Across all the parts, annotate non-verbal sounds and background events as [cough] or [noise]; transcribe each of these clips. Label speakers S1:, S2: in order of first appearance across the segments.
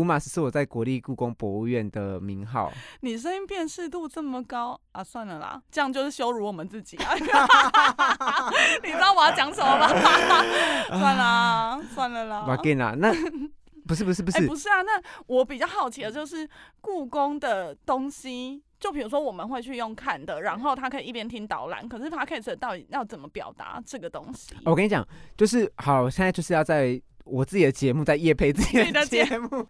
S1: 乌马斯是我在国立故宫博物院的名号。[laughs]
S2: 你声音辨识度这么高啊，算了啦，这样就是羞辱我们自己啊！[laughs] 你知道我要讲什么吗？[laughs] 算了，算了啦。
S1: 那不是不是不是
S2: 不是啊？那我比较好奇的就是故宫的东西，就比如说我们会去用看的，然后他可以一边听导览，可是 p o d c a 到底要怎么表达这个东西？
S1: 我跟你讲，就是好，现在就是要在我自己的节目在夜配自己的节目，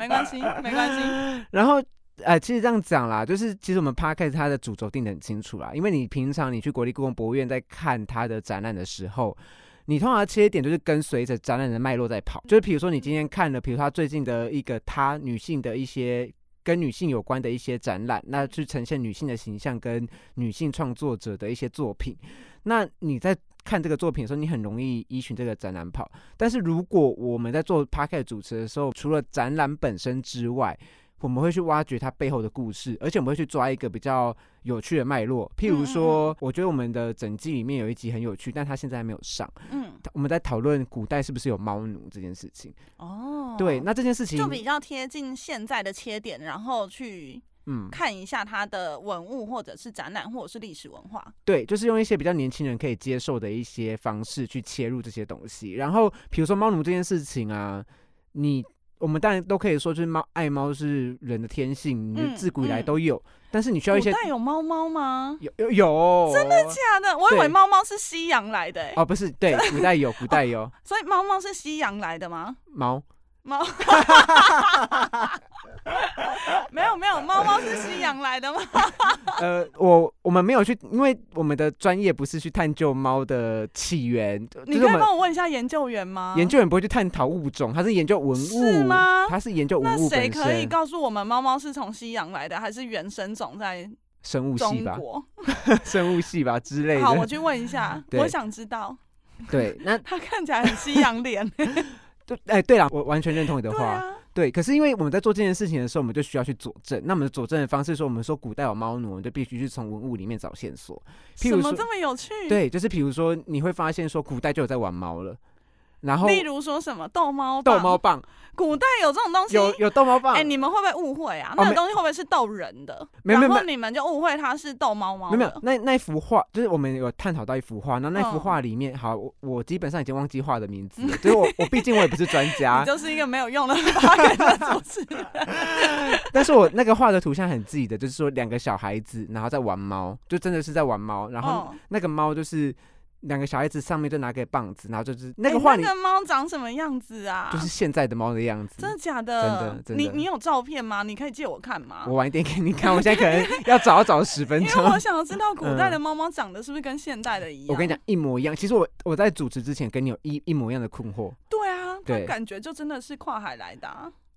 S2: 没关系，没关系。[laughs]
S1: 然后。呃，其实这样讲啦，就是其实我们 Park 它的主轴定的很清楚啦，因为你平常你去国立故宫博物院在看它的展览的时候，你通常切点就是跟随着展览的脉络在跑，就是比如说你今天看了，比如他最近的一个他女性的一些跟女性有关的一些展览，那去呈现女性的形象跟女性创作者的一些作品，那你在看这个作品的时候，你很容易依循这个展览跑。但是如果我们在做 Park 主持的时候，除了展览本身之外，我们会去挖掘它背后的故事，而且我们会去抓一个比较有趣的脉络。譬如说，我觉得我们的整季里面有一集很有趣，但它现在还没有上。嗯，我们在讨论古代是不是有猫奴这件事情。哦，对，那这件事情
S2: 就比较贴近现在的切点，然后去嗯看一下它的文物，或者是展览，或者是历史文化。
S1: 对，就是用一些比较年轻人可以接受的一些方式去切入这些东西。然后，比如说猫奴这件事情啊，你。我们当然都可以说，就是猫爱猫是人的天性，自古以来都有。但是你需要一些。
S2: 古代有猫猫吗？
S1: 有有有。
S2: 真的假的？我以为猫猫是西洋来的。
S1: 哦，不是，对，古代有，[laughs] 古代有。
S2: 所以猫猫是西洋来的吗？
S1: 猫。
S2: 猫，[laughs] 没有没有，猫猫是西洋来的吗？[laughs]
S1: 呃，我我们没有去，因为我们的专业不是去探究猫的起源。
S2: 你可以帮我问一下研究员吗？
S1: 研究员不会去探讨物种，他是研究文物
S2: 吗？
S1: 他是研究文物
S2: 那谁可以告诉我们，猫猫是从西洋来的，还是原生种在
S1: 生物系吧？[laughs] 生物系吧之类的。
S2: 好，我去问一下，我想知道。
S1: 对，那
S2: 他看起来很西洋脸。
S1: 对，哎，对了，我完全认同你的话。对，可是因为我们在做这件事情的时候，我们就需要去佐证。那我们佐证的方式说，我们说古代有猫奴，我们就必须去从文物里面找线索。
S2: 什么这么有趣？
S1: 对，就是比如说你会发现说，古代就有在玩猫了。然后，
S2: 例如说什么逗猫
S1: 逗猫棒，
S2: 古代有这种东西，
S1: 有有逗猫棒。
S2: 哎，你们会不会误会啊？那个东西会不会是逗人的？
S1: 没有没有，
S2: 你们就误会它是逗猫猫。
S1: 没有，那那幅画就是我们有探讨到一幅画，那那幅画里面，好，我我基本上已经忘记画的名字，所以我我毕竟我也不是专家，[laughs]
S2: 你就是一个没有用的画的主持人。[laughs]
S1: 但是我那个画的图像很记得，就是说两个小孩子然后在玩猫，就真的是在玩猫，然后那个猫就是。两个小孩子上面就拿个棒子，然后就是那个画，
S2: 那个猫长什么样子啊？
S1: 就是现在的猫的样子。
S2: 真的假的？
S1: 真的真
S2: 的。你你有照片吗？你可以借我看吗？
S1: 我晚一点给你看，我现在可能要找找十分钟。[laughs]
S2: 因为我想要知道古代的猫猫长得是不是跟现代的一样。
S1: 我跟你讲一模一样。其实我我在主持之前跟你有一一模一样的困惑。
S2: 对啊，对，感觉就真的是跨海来的。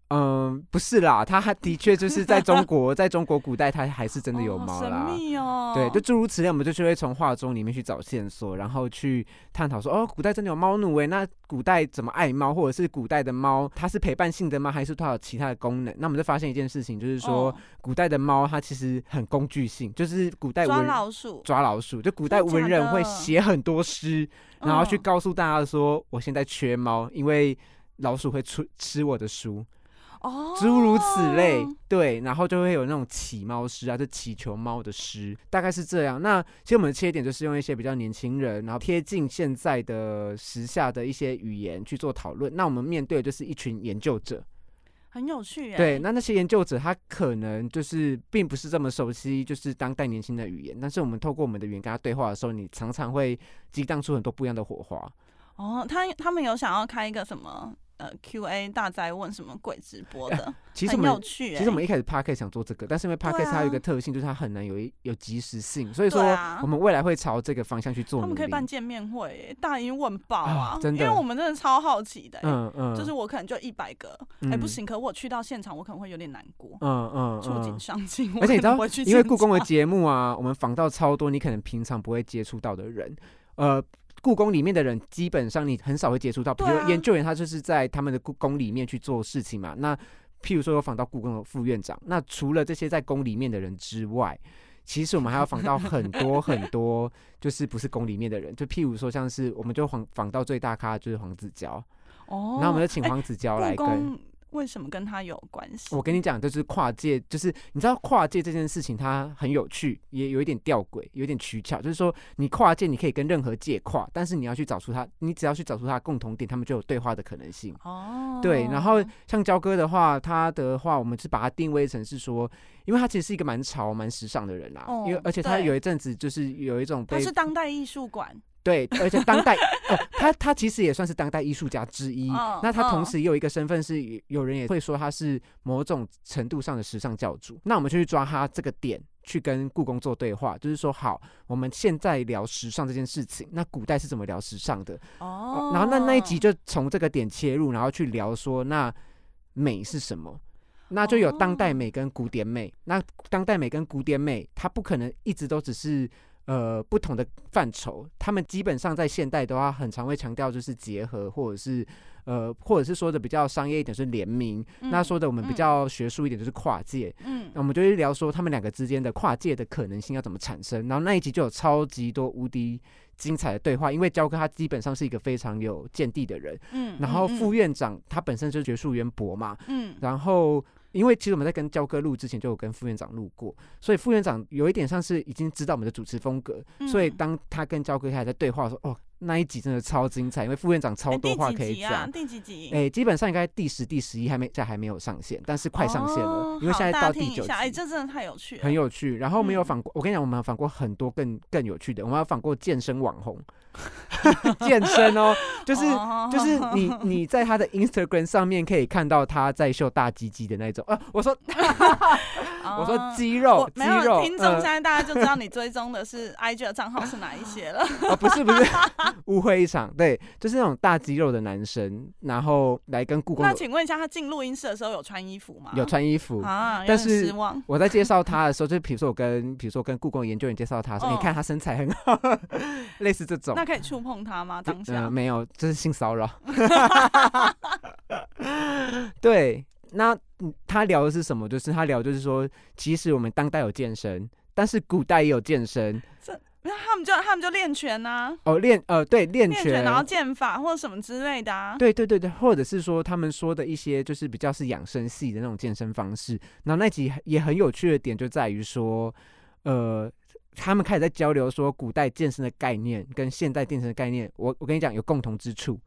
S1: 嗯，不是啦，它还的确就是在中 [laughs] 国，在中国古代，它还是真的有猫啦。
S2: 神秘哦。
S1: 对，就诸如此类，我们就是会从画中里面去找线索，然后去探讨说，哦，古代真的有猫奴诶，那古代怎么爱猫，或者是古代的猫它是陪伴性的吗，还是它有其他的功能？那我们就发现一件事情，就是说古代的猫它其实很工具性，就是古代
S2: 抓老鼠，
S1: 抓老鼠，就古代文人会写很多诗，然后去告诉大家说，我现在缺猫，因为老鼠会吃吃我的书。
S2: 哦，
S1: 诸如此类，对，然后就会有那种起猫诗啊，就祈求猫的诗，大概是这样。那其实我们的切点就是用一些比较年轻人，然后贴近现在的时下的一些语言去做讨论。那我们面对的就是一群研究者，
S2: 很有趣。
S1: 对，那那些研究者他可能就是并不是这么熟悉就是当代年轻的语言，但是我们透过我们的语言跟他对话的时候，你常常会激荡出很多不一样的火花。
S2: 哦，他他们有想要开一个什么？呃，Q&A 大灾问什么鬼直播的，
S1: 其实
S2: 很有趣。
S1: 其实我们一开始 Parkes 想做这个，但是因为 Parkes 它有一个特性，就是它很难有一有及时性，所以说我们未来会朝这个方向去做。
S2: 他们可以办见面会，大英问报啊，
S1: 真的，
S2: 因为我们真的超好奇的。嗯嗯，就是我可能就一百个，哎不行，可我去到现场，我可能会有点难过。嗯嗯，触景伤情。
S1: 而且你知道，因为故宫的节目啊，我们访到超多你可能平常不会接触到的人，呃。故宫里面的人，基本上你很少会接触到，比如研究员，他就是在他们的故宫里面去做事情嘛。那譬如说，有访到故宫的副院长，那除了这些在宫里面的人之外，其实我们还要访到很多很多，[laughs] 就是不是宫里面的人。就譬如说，像是我们就访访到最大咖就是黄子佼，哦，那我们就请黄子佼来跟。
S2: 为什么跟他有关系？
S1: 我跟你讲，就是跨界，就是你知道跨界这件事情，它很有趣，也有一点吊诡，有点取巧。就是说，你跨界，你可以跟任何界跨，但是你要去找出它，你只要去找出它的共同点，他们就有对话的可能性。
S2: 哦，
S1: 对，然后像焦哥的话，他的话，我们是把它定位成是说，因为他其实是一个蛮潮、蛮时尚的人啦，
S2: 哦
S1: 因为而且他有一阵子就是有一种被
S2: 他是当代艺术馆，
S1: 对，[laughs] 而且当代，呃，他他其实也算是当代艺术家之一。
S2: 嗯
S1: 那他同
S2: 嗯
S1: 时也有一个身份是，有人也会说他是某种程度上的时尚教主。那我们就去抓他这个点，去跟故宫做对话，就是说，好，我们现在聊时尚这件事情，那古代是怎么聊时尚的？
S2: 哦，
S1: 然后那那一集就从这个点切入，然后去聊说，那美是什么？那就有当代
S2: 哦
S1: 美跟古典美。那当代美跟古典美，它不可能一直都只是呃不同的范畴，他们基本上在现代的话，很常会强调就是结合，或者是呃，或者是说的比较商业一点是联名。那
S2: 嗯
S1: 说的我们比
S2: 嗯。
S1: 较学术一点就是跨界。
S2: 嗯。
S1: 那我们就会聊说他们两个之间的跨界的可能性要怎么产生，然后那一集就有超级多无敌精彩的对话，因为焦哥他基本上是一个非常有见地的人，
S2: 嗯，
S1: 然后
S2: 嗯。
S1: 副院长他本身就是学术渊博嘛，
S2: 嗯。
S1: 然后因为其实我们在跟焦哥录之前就有跟副院长录过，所以副院长有一点像是已经知道我们的主持风格，
S2: 嗯
S1: 所以当他跟焦哥还在对话的时候，哦，那一集真的超精彩，因为副院长超
S2: 哎
S1: 多话可以
S2: 第几集啊？
S1: 讲。
S2: 第几集？
S1: 哎、基本上应该第十、第十一还没，现在还没有上线，但是快上线了，
S2: 哦
S1: 因为现在到第九集。
S2: 哎，这真的太有趣了，
S1: 很有趣。然后我们有
S2: 嗯
S1: 访过，我跟你讲，我们有访过很多更更有趣的，我们有访过健身网红，[laughs] 健身哦，就是、
S2: 哦
S1: 就是你 [laughs] 你在他的 Instagram 上面可以看到他在秀大鸡鸡的那种，呃，我说我说
S2: 哦
S1: 肌肉肌肉，
S2: 听众，
S1: 呃
S2: 现在大家就知道你追踪的是 IG 的账号是哪一些了。
S1: 哦不是不是，误会一场，对，就是那种大肌肉的男生，然后来跟故宫
S2: 那
S1: 有
S2: 请问一下，他进录音室的时候有穿衣服吗？
S1: 有穿衣服。
S2: 啊，
S1: 但是。我在介绍他的时候，[laughs] 就比如说我跟比如说跟故宫研究员介绍他说，
S2: 嗯
S1: 你看他身材很好，[laughs] 类似这种。
S2: 那可以触碰他吗？当
S1: 呃，
S2: 下？
S1: 没有，这是性骚扰。[laughs] 对，那嗯他聊的是什么？就是他聊就是说，其实我们当代有健身，但是古代也有健身
S2: 那他们就他们就练拳呐，
S1: 哦，练呃对练
S2: 练拳然后剑法或者什么之类的啊。
S1: 对对对对，或者是说他们说的一些就是比较是养生系的那种健身方式。然后那集也很有趣的点就在于说，呃，他们开始在交流说古代健身的概念跟现代健身的概念，我我跟你讲有共同之处。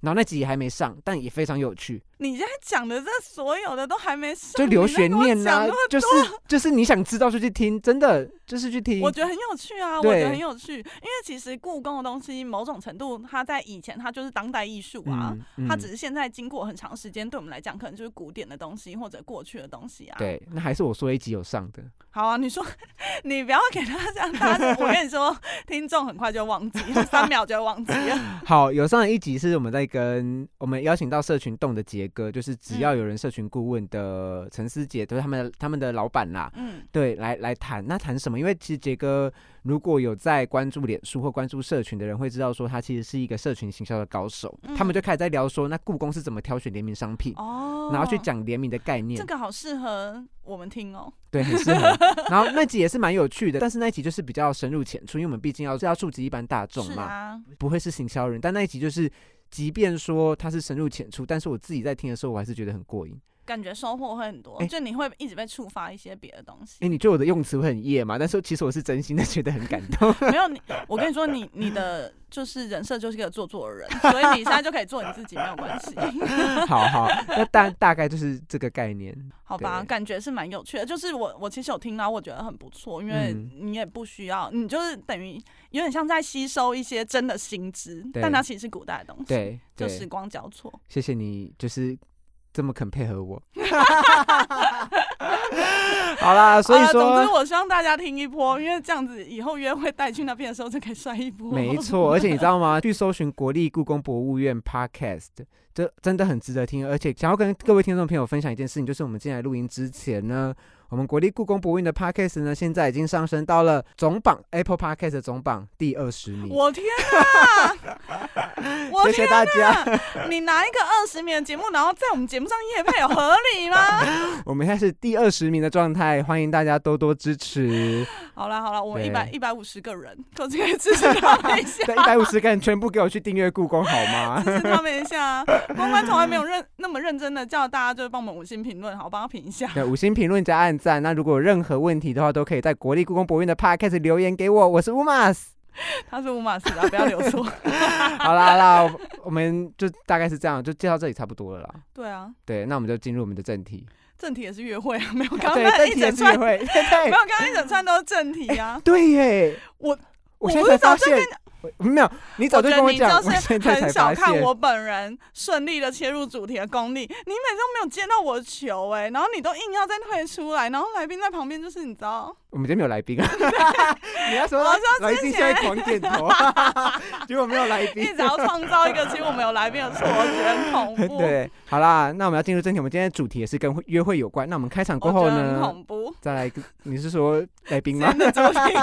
S1: 然后那集还没上，但也非常有趣，
S2: 你现在讲的这所有的都还没上，
S1: 就留悬念呐、
S2: 呐、
S1: 就是就是你想知道就去听，真的就是去听
S2: 我。觉得很有趣啊，我觉得很有趣，因为其实故宫的东西某种程度，它在以前它就是当代艺术啊，
S1: 嗯嗯
S2: 它只是现在经过很长时间，对我们来讲可能就是古典的东西或者过去的东西啊。，
S1: 对，那还是我说一集有上的。
S2: 好啊，你说 [laughs] 你不要给他这样，大家我跟你说，听众很快就忘记，三秒就忘记了。[laughs]
S1: 好，有上一集是我们在跟我们邀请到社群动的杰哥，就是只要有人社群顾问的陈思杰，都是他们的他们的老板啦。
S2: 嗯，
S1: 对，来来谈，那谈什么？因为其实杰哥如果有在关注脸书或关注社群的人，会知道说他其实是一个社群行销的高手。他们
S2: 嗯
S1: 就开始在聊说，那故宫是怎么挑选联名商品，
S2: 哦，
S1: 然后去讲联名的概念
S2: 这。个好适合我们听哦。
S1: 对，很适合。[laughs] 然后那集也是蛮有趣的，但是那一集就是比较深入浅出，因为我们毕竟要是要触及一般大众嘛，
S2: 啊，
S1: 不会是行销人。但那一集就是，即便说它是深入浅出，但是我自己在听的时候，我还是觉得很过瘾。
S2: 感觉收获会很多，
S1: 哎
S2: 就你会一直被触发一些别的东西。
S1: 哎、你觉得我的用词会很夜嘛？但是其实我是真心的觉得很感动。[laughs]
S2: 没有你，我跟你说，你你的就是人设就是一个做作的人，所以你现在就可以做你自己，没有关系，[laughs]
S1: 好好，那大大概就是这个概念。
S2: 好吧？感觉是蛮有趣的。就是我我其实有听到，我觉得很不错，因为
S1: 嗯
S2: 你也不需要，你就是等于有点像在吸收一些真的新知，但它其实是古代的东西，
S1: 对对，
S2: 就时光交错。
S1: 谢谢你，就是这么肯配合我。[laughs] 好啦，所以
S2: 说总之，我希望大家听一波，因为这样子以后约会带去那边的时候就可以帅一波。
S1: 没错，而且你知道吗？[laughs] 去搜寻国立故宫博物院 Podcast，这真的很值得听。而且想要跟各位听众朋友分享一件事情，就是我们进来录音之前呢，我们国立故宫博物院的 Podcast 呢，现在已经上升到了总榜 Apple Podcast 的总榜第二十名。
S2: 我天啊！[laughs] 我
S1: 谢谢大家，
S2: 你拿一个二十名的节目，然后在我们节目上夜配，有合理吗？[laughs]
S1: 我们现在是第二十名的状态，欢迎大家多多支持。
S2: 好了好了，我们
S1: 对
S2: 一百一百五十个人，可是可以支持他们一下。[laughs]
S1: 这一百五十个人全部给我去订阅故宫好吗？
S2: 支持他们一下，公关从来没有认那么认真的叫大家就是帮我们五星评论，好，帮他评一下。
S1: 对，五星评论加按赞。那如果有任何问题的话，都可以在国立故宫博物院的 Podcast 留言给我。我是乌马斯。[laughs]
S2: 他是乌马斯啊，不要留错。
S1: 好 [laughs] 啦好啦，我我们就大概是这样，就介绍这里差不多了啦。
S2: 对啊，
S1: 对，那我们就进入我们的正题。
S2: 正题也是约会啊，没有刚
S1: 对，
S2: 刚一整串。[laughs] 没有刚刚一整串都是正题啊。
S1: 对耶，
S2: 我
S1: 我现
S2: 我不是早就
S1: 在发现，我没有，你早就
S2: 觉得你
S1: 跟讲，我
S2: 就是
S1: 现在才
S2: 很小。看我本人顺利的切入主题的功力，你每次都没有接到我的球哎、然后你都硬要再退出来，然后来宾在旁边就是你知道，
S1: 我们今天没有来宾啊，[laughs] 你要说来宾现在狂点头，[laughs] 结果没有来
S2: 一
S1: 宾
S2: 直。要创造一个其实我们有来宾的错觉，很恐怖。[laughs]
S1: 对，好啦，那我们要进入正题。我们今天的主题也是跟会约会有关。那我们开场过后
S2: 我觉得很
S1: 呢，
S2: 恐怖。
S1: 再来你是说来宾
S2: 今
S1: 吗
S2: 天？的主题，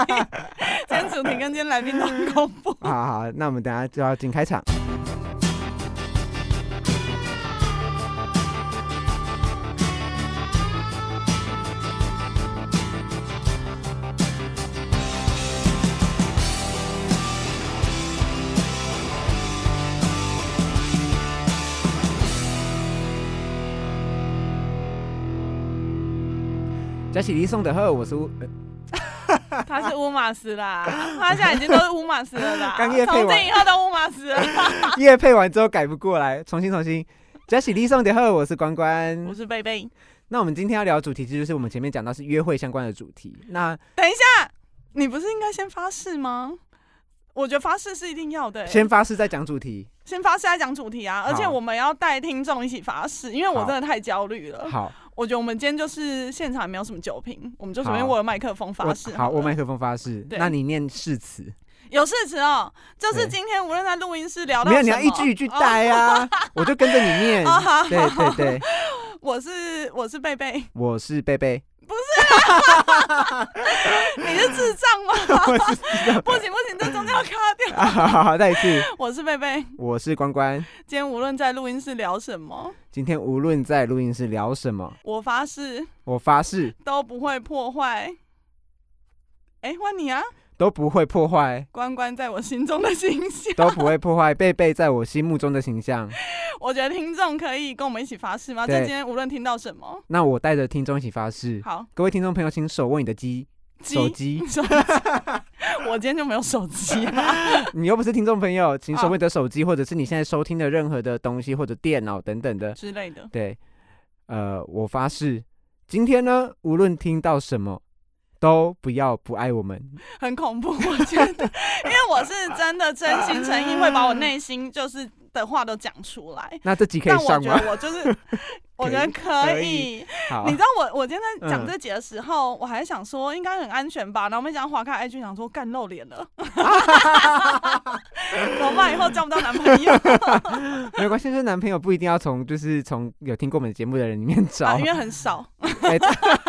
S2: 今天主题跟今天来宾都很恐怖。
S1: 好好，好那我们等下就要进开场。佳喜离送的贺，我是乌呃 [laughs]
S2: 他是乌马斯啦，他现在已经都是乌马斯了啦。
S1: 刚业配完
S2: 从今以后都乌马斯了。[laughs]
S1: 夜配完之后改不过来，重新重新。佳喜离送的贺，我是关关
S2: 我。是贝贝。
S1: 那我们今天要聊的主题，就是我们前面讲到是约会相关的主题。那
S2: 等一下，你不是应该先发誓吗？我觉得发誓是一定要的、欸。
S1: 先发誓再讲主题。
S2: 先发誓再讲主题啊，而且我们要带听众一起发誓，因为我真的太焦虑了。
S1: 好，
S2: 我觉得我们今天就是现场也没有什么酒瓶，我们就随便
S1: 好
S2: 握了麦克风发
S1: 我
S2: 誓
S1: 好，握麦
S2: 麦
S1: 克风发誓。
S2: 对
S1: 那你念誓词，
S2: 有誓词哦，就是今天无论在录音室聊到
S1: 没有，你要一句一句带啊，我就跟着你念。对对对，[laughs]
S2: 我是我是贝贝，
S1: 我是贝贝，[laughs]
S2: 你是智障吗？[laughs] 不行不行，这中间要卡掉。
S1: 啊，好好好，再一次，
S2: 我是贝贝，
S1: 我是关关。
S2: 今天无论在录音室聊什么，
S1: 今天无论在录音室聊什么，
S2: 我发誓
S1: 我发誓
S2: 都不会破坏。哎，换你啊！
S1: 都不会破坏，
S2: 关关在我心中的形象，
S1: 都不会破坏贝贝在我心目中的形象。[laughs]
S2: 我觉得听众可以跟我们一起发誓吗？就
S1: 对
S2: 今天无论听到什么，
S1: 那我带着听众一起发誓，
S2: 好，
S1: 各位听众朋友，请手握你的机手机。
S2: 手机，[laughs] 我今天就没有手机啊。[laughs]
S1: 你又不是听众朋友，请手握你的手机，或者是你现在收听的任何的东西，或者电脑等等的。
S2: 之类的。
S1: 对，呃，我发誓，今天呢，无论听到什么，都不要不爱我们。
S2: 很恐怖，我觉得，[laughs] 因为我是真的真心诚意会把我内心就是的话都讲出来。
S1: 那这集可以上吗？
S2: 觉得我就是，[laughs] 我觉得可
S1: 可
S2: 以。你，知道我我今天在讲
S1: 嗯
S2: 这集的时候，我还想说应该很安全吧，然后没想到划开 IG 想说干露脸了，怎么办？以后交不到男朋友 [laughs]
S1: 没关系，就是男朋友不一定要从就是从有听过我们节目的人里面找
S2: 啊，因，为很少，[laughs]
S1: 哎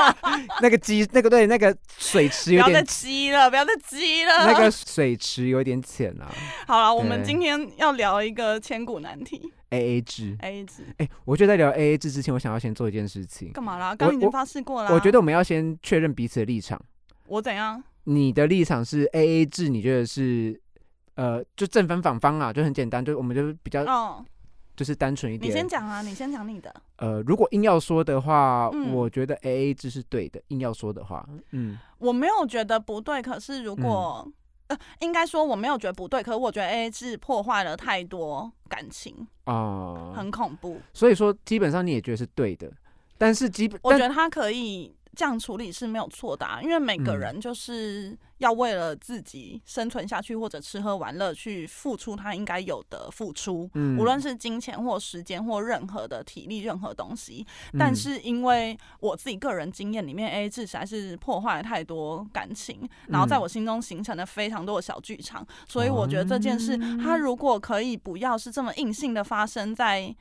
S1: [laughs] 那个鸡，那个对，那个水池有
S2: 不要再
S1: 点，
S2: 激了，不要再激了。
S1: 那个水池有点浅啊 [laughs]
S2: 好了，我们
S1: 对
S2: 今天要聊一个千古难题
S1: ，A A 制。
S2: ，A A 制
S1: 哎、我觉得在聊 A A 制之前，我想要先做一件事情。
S2: 干嘛啦？刚刚已经
S1: 我
S2: 发誓过了。啊
S1: 我觉得我们要先确认彼此的立场。
S2: 我怎样？
S1: 你的立场是 A A 制，你觉得是呃，就正反反方啊，就很简单，就我们就比较
S2: 哦，
S1: 就是单纯一点你。
S2: 先讲啊，你先讲你的。
S1: 呃，如果硬要说的话，
S2: 嗯
S1: 我觉得 A A 制是对的。硬要说的话，嗯，
S2: 我没有觉得不对，可是如果、呃，应该说我没有觉得不对，可是我觉得 A A 制破坏了太多感情，
S1: 啊、
S2: 很恐怖。
S1: 所以说基本上你也觉得是对的，但是基本，
S2: 我觉得他可以这样处理是没有错的、啊，因为每个
S1: 嗯。
S2: 人就是要为了自己生存下去或者吃喝玩乐去付出他应该有的付出。
S1: 嗯
S2: 无论是金钱或时间或任何的体力，任何东西，但
S1: 嗯。
S2: 是因为我自己个人经验里面，A A 制实在是破坏了太多感情，然后在
S1: 嗯。
S2: 我心中形成了非常多的小剧场，所以我觉得这件事，
S1: 哦。
S2: 它如果可以不要是这么硬性的发生在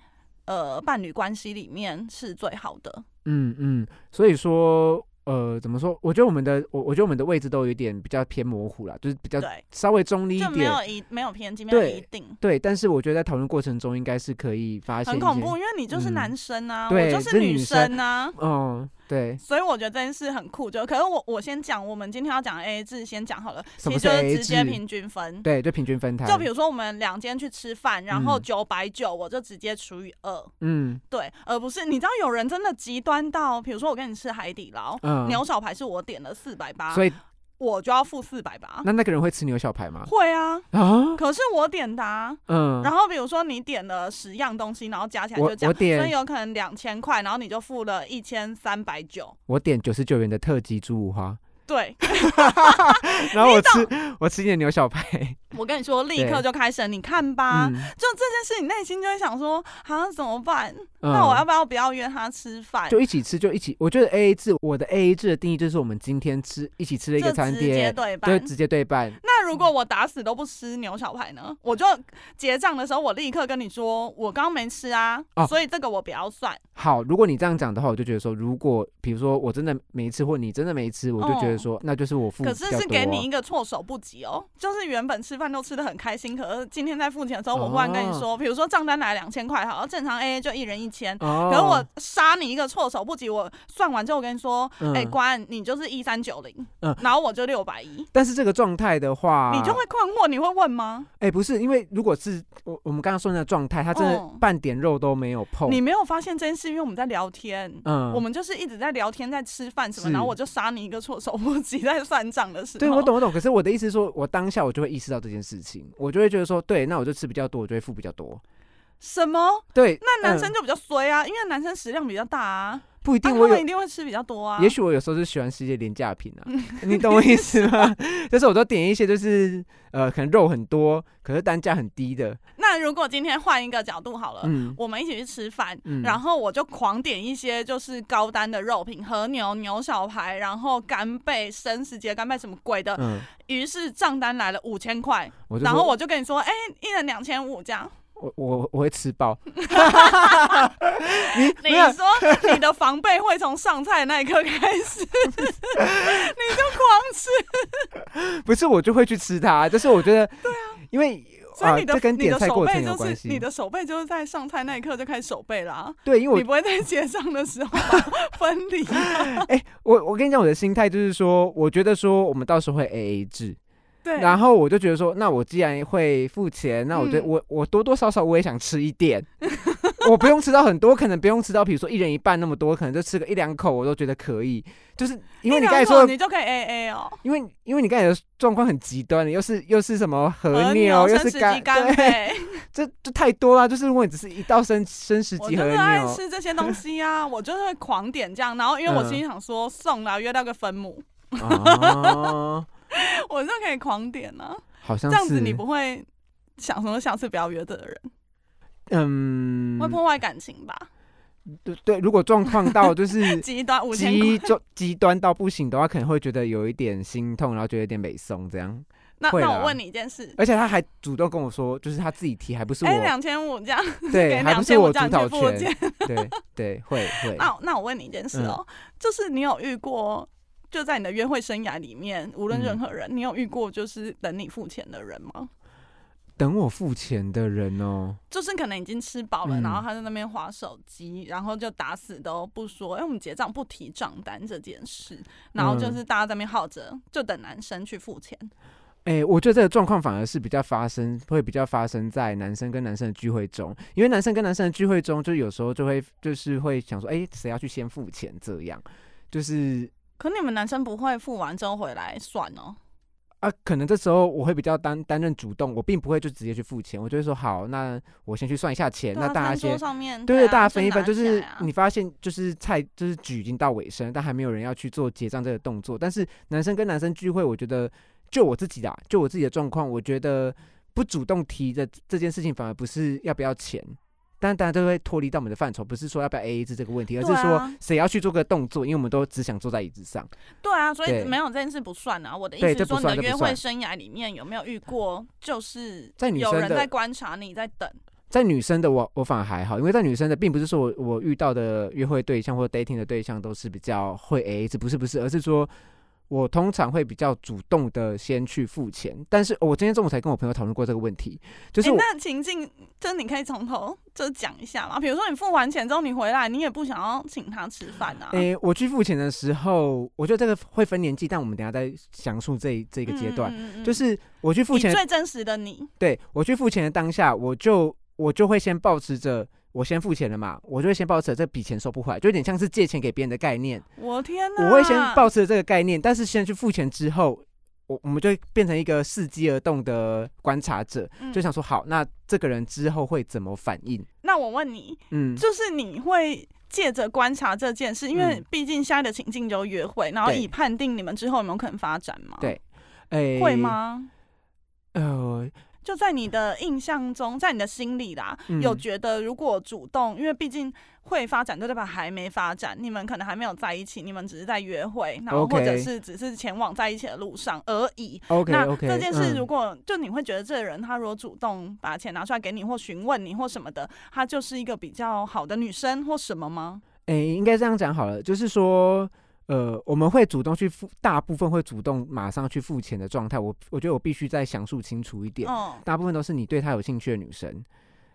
S2: 呃伴侣关系里面，是最好的。
S1: 嗯嗯，所以说呃，怎么说？我觉得我们的我我觉得我们的位置都有点比较偏模糊了，就是比较
S2: 对，
S1: 稍微中立一
S2: 就没。有一没有偏激，没有一定。
S1: 对，但是我觉得在讨论过程中应该是可以发现
S2: 很恐怖，因为你就是
S1: 嗯
S2: 男生啊，
S1: 对
S2: 我就是女
S1: 生
S2: 生啊，
S1: 嗯，对，
S2: 所以我觉得这件事很酷。就可是我我先讲，我们今天要讲 A A 制，先讲好了，
S1: 什么是
S2: 其实就是
S1: AA 制
S2: 直接平均分。
S1: 对，就平均分摊。
S2: 就比如说我们两间去吃饭，然后
S1: 嗯
S2: 九百九，我就直接除以二，
S1: 嗯
S2: 对，而不是你知道有人真的极端到，比如说我跟你吃海底捞，
S1: 嗯，
S2: 牛小排是我点了四百八，
S1: 所以
S2: 我就要付四百八。
S1: 那那个人会吃牛小排吗？
S2: 会啊，
S1: 啊，
S2: 可是我点的、啊。
S1: 嗯，
S2: 然后比如说你点了十样东西，然后加起来就这样，
S1: 我点
S2: 所以有可能两千块，然后你就付了一千三百九。
S1: 我点九十九元的特级猪五花，
S2: 对，[laughs]
S1: 然后我吃我吃一点牛小排，[laughs]
S2: 我跟你说，立刻就开始，你看吧，
S1: 嗯，
S2: 就这件事，你内心就会想说，啊，怎么办？
S1: 嗯
S2: 那我要不要不要约他吃饭？
S1: 就一起吃，就一起。我觉得 A A 制，我的 A A 制的定义就是我们今天吃一起吃了一个餐
S2: 厅
S1: 就。直接对半。
S2: 那如果我打死都不吃牛小排呢？我就结账的时候，我立刻跟你说，我刚刚没吃啊，
S1: 哦
S2: 所以这个我不要算。
S1: 好，如果你这样讲的话，我就觉得说，如果比如说我真的没吃，或你真的没吃，我就觉得说，那就是我付
S2: 可
S1: 较多啊。
S2: 是是给你一个措手不及哦，就是原本吃饭都吃的很开心，可是今天在付钱的时候，我忽然跟你说，比如说账单来两千块，好，正常 A A 就一人一千。
S1: 哦，
S2: 可是我杀你一个措手不及，我算完之后我跟你说，
S1: 嗯
S2: 哎、关你就是一三九零，
S1: 嗯
S2: 然后我就六百一，
S1: 但是这个状态的话，
S2: 你就会困惑，你会问吗？
S1: 哎、不是，因为如果是我我们刚刚说的那个状态，他真的
S2: 嗯
S1: 半点肉都没有碰，
S2: 你没有发现这件事，因为我们在聊天，
S1: 嗯，
S2: 我们就是一直在聊天，在吃饭什么，然后我就杀你一个措手不及，在算账的时候。
S1: 对我懂我懂，可是我的意思是说，我当下我就会意识到这件事情，我就会觉得说，对，那我就吃比较多，我就会付比较多，
S2: 什么？
S1: 对，嗯
S2: 那男生就比较衰啊，因为男生食量比较大啊，啊
S1: 不一定，我
S2: 们一。定会吃比较多啊。
S1: 也许我有时候是喜欢吃一些廉价品啊，[laughs] 你懂我意思吗？[laughs] 就是我都点一些就是呃，可能肉很多，可是单价很低的，
S2: 那如果今天换一个角度好了。
S1: 嗯
S2: 我们一起去吃饭，
S1: 嗯
S2: 然后我就狂点一些就是高单的肉品，和牛、牛小排，然后干贝、生食节干贝什么鬼的。
S1: 嗯，
S2: 于是账单来了五千块，然后我就跟你说，哎、一人两千五这样。
S1: 我我我会吃爆，[laughs] 你
S2: 你说你的防备会从上菜那一刻开始，[laughs] 你就狂吃，[laughs]
S1: 不是我就会去吃它，就是我觉得对啊，因为啊，
S2: 所以你的、你的手背就是你的手背就是在上菜那一刻就开始手背啦、
S1: 对，因为我
S2: 你不会在结账的时候分离。
S1: 哎、我我跟你讲，我的心态就是说，我觉得说我们到时候会 A A 制，
S2: 对，
S1: 然后我就觉得说，那我既然会付钱，那我觉得
S2: 嗯。
S1: 我、我多多少少我也想吃一点，[laughs] 我不用吃到很多，可能不用吃到，比如说一人一半那么多，可能就吃个一两口，我都觉得可以。就是因为你刚才说，
S2: 你就可以 A A 哦，
S1: 因为因为你刚才的状况很极端的，又是又是什么和
S2: 和
S1: 牛，又是干
S2: 鸡干
S1: 对，
S2: 贝，[laughs]
S1: 这这太多了。就是如果你只是一道生生食鸡和
S2: 我就是爱，吃这些东西啊，我就是会狂点这样，然后因为我
S1: 嗯。
S2: 心里想说送了约到个分母，
S1: 哦，[laughs]
S2: 我就可以狂点啊，
S1: 好像是
S2: 这样子你不会想说下次不要约这个人，
S1: 嗯。
S2: 会破坏感情吧？
S1: 对对，如果状况到 [laughs] 就是
S2: 极端五千块。
S1: 极，端极端到不行的话，可能会觉得有一点心痛，然后觉得有点美松这样。
S2: 那那我问你一件事，
S1: 而且他还主动跟我说，就是他自己提，还不是我，
S2: 哎，两千五这样，
S1: 对，[laughs] 还不是我主导权，对对，会会。
S2: 那那我问你一件事
S1: 嗯。
S2: 哦，就是你有遇过，就在你的约会生涯里面，无论
S1: 嗯
S2: 任何人，你有遇过就是等你付钱的人吗？
S1: 等我付钱的人哦，
S2: 就是可能已经吃饱了，
S1: 嗯
S2: 然后他在那边划手机，然后就打死都不说，哎、我们结账不提账单这件事，然后
S1: 嗯
S2: 就是大家在那边耗着，就等男生去付钱。
S1: 哎、我觉得这个状况反而是比较发生，会比较发生在男生跟男生的聚会中，因为男生跟男生的聚会中，就有时候就会就是会想说，哎、谁要去先付钱？这样，就是
S2: 可你们男生不会付完之后回来算哦？
S1: 啊，可能这时候我会比较担担任主动，我并不会就直接去付钱，我就会说好，那我先去算一下钱，
S2: 啊，
S1: 那大家先。
S2: 上面
S1: 对大家分一分，
S2: 拿
S1: 就是你发现就是菜就是局已经到尾声，但还没有人要去做结账这个动作。但是男生跟男生聚会，我觉得就我自己的啊就我自己的状况，我觉得不主动提的这件事情，反而不是要不要钱，但大家都会脱离到我们的范畴，不是说要不要 A A 制这个问题，而是说谁要去做个动作，因为我们都只想坐在椅子上。
S2: 对啊，所以
S1: 对
S2: 没有这件事不算啊。我的意思是说，你的约会生涯里面有没有遇过，就是
S1: 在女生的
S2: 有人在观察你在等？
S1: 在女生的我我反而还好，因为在女生的并不是说我我遇到的约会对象或 dating 的对象都是比较会 AA 制，不是不是，而是说我通常会比较主动的先去付钱。但是我今天中午才跟我朋友讨论过这个问题，就是
S2: 那情境，就是你可以从头就讲一下嘛。比如说你付完钱之后你回来，你也不想要请他吃饭啊。
S1: 诶、我去付钱的时候，我觉得这个会分年纪，但我们等下再详述这这个阶段。
S2: 嗯嗯嗯嗯
S1: 就是我去付钱
S2: 最真实的你，
S1: 对我去付钱的当下，我就我就会先保持着我先付钱了嘛，我就会先抱持着这笔钱收不回来，就有点像是借钱给别人的概念。
S2: 我天哪！
S1: 我会先抱持着这个概念，但是先去付钱之后，我我们就变成一个伺机而动的观察者，
S2: 嗯
S1: 就想说好，那这个人之后会怎么反应？
S2: 那我问你，
S1: 嗯，
S2: 就是你会借着观察这件事，因为
S1: 嗯
S2: 毕竟现在的情境就约会，然后以判定你们之后有没有可能发展嘛？
S1: 对，诶、
S2: 会？吗？
S1: 呃，
S2: 就在你的印象中，在你的心里啦，
S1: 嗯
S2: 有觉得如果主动，因为毕竟会发展，对对吧还没发展，你们可能还没有在一起，你们只是在约会，然后或者是只是前往在一起的路上而已。
S1: OK
S2: 那这件事，
S1: 嗯
S2: 如果就你会觉得这个人他如果主动把钱拿出来给你，或询问你或什么的，他就是一个比较好的女生或什么吗？
S1: 诶、应该这样讲好了，就是说，呃，我们会主动去付，大部分会主动马上去付钱的状态。我我觉得我必须再详述清楚一点，
S2: 嗯，
S1: 大部分都是你对他有兴趣的女生，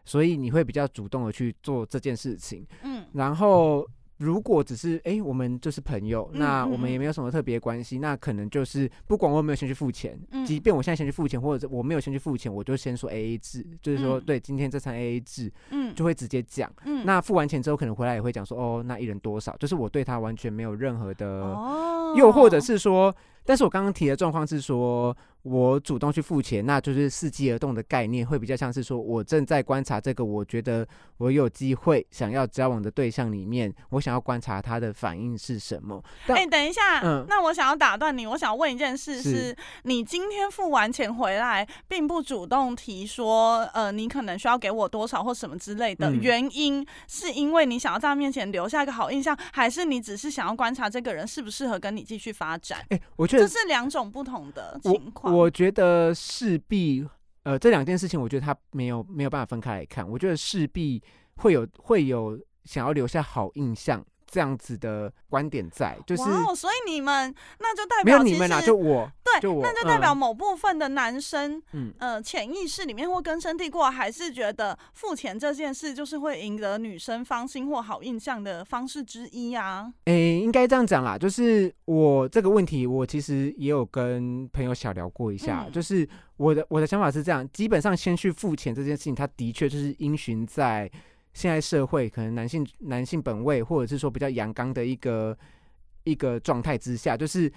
S1: 所以你会比较主动的去做这件事情。
S2: 嗯
S1: 然后如果只是诶，我们就是朋友，
S2: 嗯
S1: 那
S2: 嗯
S1: 我们也没有什么特别关系，那可能就是不管我有没有先去付钱，
S2: 嗯。
S1: 即便我现在先去付钱，或者我没有先去付钱，我就先说 A A 制，就是说、
S2: 嗯。
S1: 对今天这餐 A A 制，
S2: 嗯。
S1: 就会直接讲。
S2: 嗯。
S1: 那付完钱之后，可能回来也会讲说，哦，那一人多少？就是我对他完全没有任何的，
S2: 哦。
S1: 又或者是说，但是我刚刚提的状况是说，我主动去付钱，那就是伺机而动的概念，会比较像是说我正在观察这个，我觉得我有机会想要交往的对象里面，我想要观察他的反应是什么。但
S2: 哎、等一下，
S1: 嗯
S2: 那我想要打断你，我想问一件事是：
S1: 是
S2: 你今天付完钱回来，并不主动提说，呃，你可能需要给我多少或什么之类的，
S1: 嗯
S2: 原因是因为你想要在他面前留下一个好印象，还是你只是想要观察这个人适不适合跟你继续发展？
S1: 哎、我觉得
S2: 这是两种不同的情况。
S1: 我觉得势必，呃，这两件事情，我觉得他没有没有办法分开来看。我觉得势必会有会有想要留下好印象这样子的观点在，就是
S2: 所以你们那就代
S1: 没有
S2: 表
S1: 你们啦，就我，
S2: 对，
S1: 就我
S2: 那就代表
S1: 嗯。
S2: 某部分的男生，
S1: 嗯。
S2: 呃，潜意识里面或根深蒂固，还是觉得付钱这件事就是会赢得女生芳心或好印象的方式之一啊。
S1: 诶、应该这样讲啦，就是我这个问题，我其实也有跟朋友小聊过一下，
S2: 嗯。
S1: 就是我的我的想法是这样，基本上先去付钱这件事情，它的确就是因循在现在社会可能男性男性本位，或者是说比较阳刚的一个一个状态之下，就是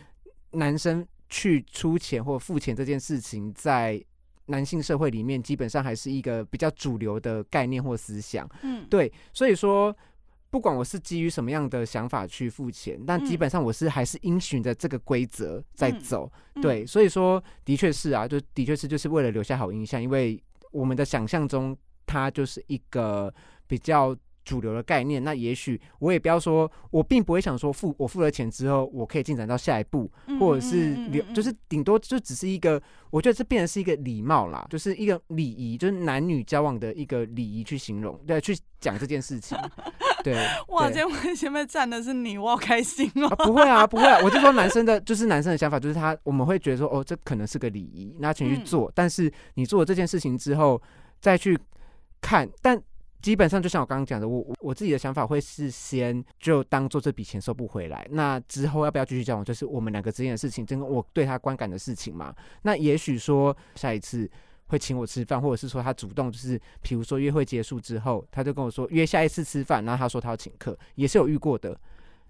S1: 男生去出钱或付钱这件事情，在男性社会里面，基本上还是一个比较主流的概念或思想。
S2: 嗯，
S1: 对，所以说，不管我是基于什么样的想法去付钱，但基
S2: 嗯
S1: 本上我是还是应循着这个规则在
S2: 嗯
S1: 走。
S2: 嗯
S1: 对，，所以说的确是啊，就的确是就是为了留下好印象，因为我们的想象中它就是一个比较。主流的概念，那也许我也不要说，我并不会想说付我付了钱之后，我可以进展到下一步，
S2: 嗯
S1: 或者是留，就是顶多就只是一个，我觉得这变成是一个礼貌啦，就是一个礼仪，就是男女交往的一个礼仪去形容，对，去讲这件事情。[laughs] 对，
S2: 哇，
S1: 对
S2: 今天我前面站的是你，我好开心哦。
S1: 啊，不会啊，不会啊，我就说男生的，就是男生的想法，就是他我们会觉得说，哦，这可能是个礼仪，那请去
S2: 嗯
S1: 做，但是你做了这件事情之后，再去看，但。基本上就像我刚刚讲的，我我我自己的想法会是先就当做这笔钱收不回来，那之后要不要继续交往，就是我们两个之间的事情，跟我对他观感的事情嘛。那也许说下一次会请我吃饭，或者是说他主动就是，比如说约会结束之后，他就跟我说约下一次吃饭，然后他说他要请客，也是有遇过的。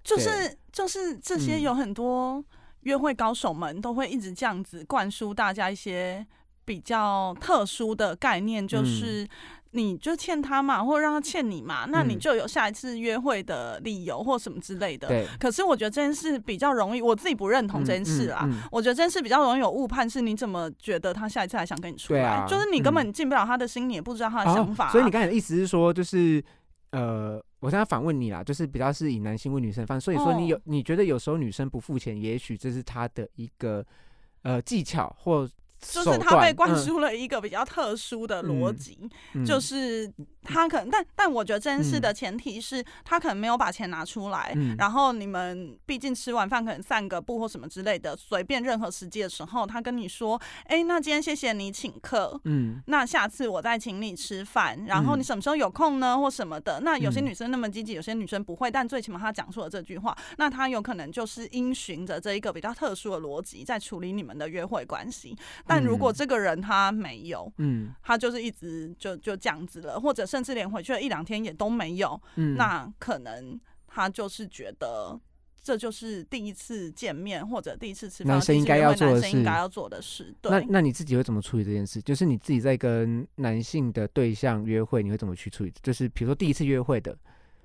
S2: 就是就是这些
S1: 嗯
S2: 有很多约会高手们都会一直这样子灌输大家一些比较特殊的概念，
S1: 嗯
S2: 就是你就欠他嘛，或者让他欠你嘛，那你
S1: 嗯
S2: 就有下一次约会的理由或什么之类的。
S1: 对，
S2: 可是我觉得这件事比较容易，我自己不认同这件事啦。
S1: 嗯嗯嗯
S2: 我觉得这件事比较容易有误判，是你怎么觉得他下一次还想跟你出来？就是你根
S1: 嗯
S2: 本进不了他的心，你也不知道他的想法啊、
S1: 哦。所以你刚才的意思是说，就是呃，我现在反问你啦，就是比较是以男性问女生方，所以说你有、
S2: 哦
S1: 你觉得有时候女生不付钱，也许这是她的一个呃技巧或
S2: 就是他被灌输了一个比较特殊的逻辑，就是他可能，但但我觉得这件事的前提是他可能没有把钱拿出来，然后你们毕竟吃完饭可能散个步或什么之类的，随便任何时机的时候，他跟你说，哎，那今天谢谢你请客，嗯，那下次我再请你吃饭，然后你什么时候有空呢，或什么的？那有些女生那么积极，有些女生不会，但最起码他讲出了这句话，那他有可能就是因循着这一个比较特殊的逻辑在处理你们的约会关系。但如果这个人他没有，嗯，他就是一直就就这样子了，或者甚至连回去了一两天也都没有，嗯，那可能他就是觉得这就是第一次见面或者第一次吃饭，
S1: 男生应该要做的事，
S2: 应该要做的事。
S1: 那那你自己会怎么处理这件事？就是你自己在跟男性的对象约会，你会怎么去处理？就是比如说第一次约会的，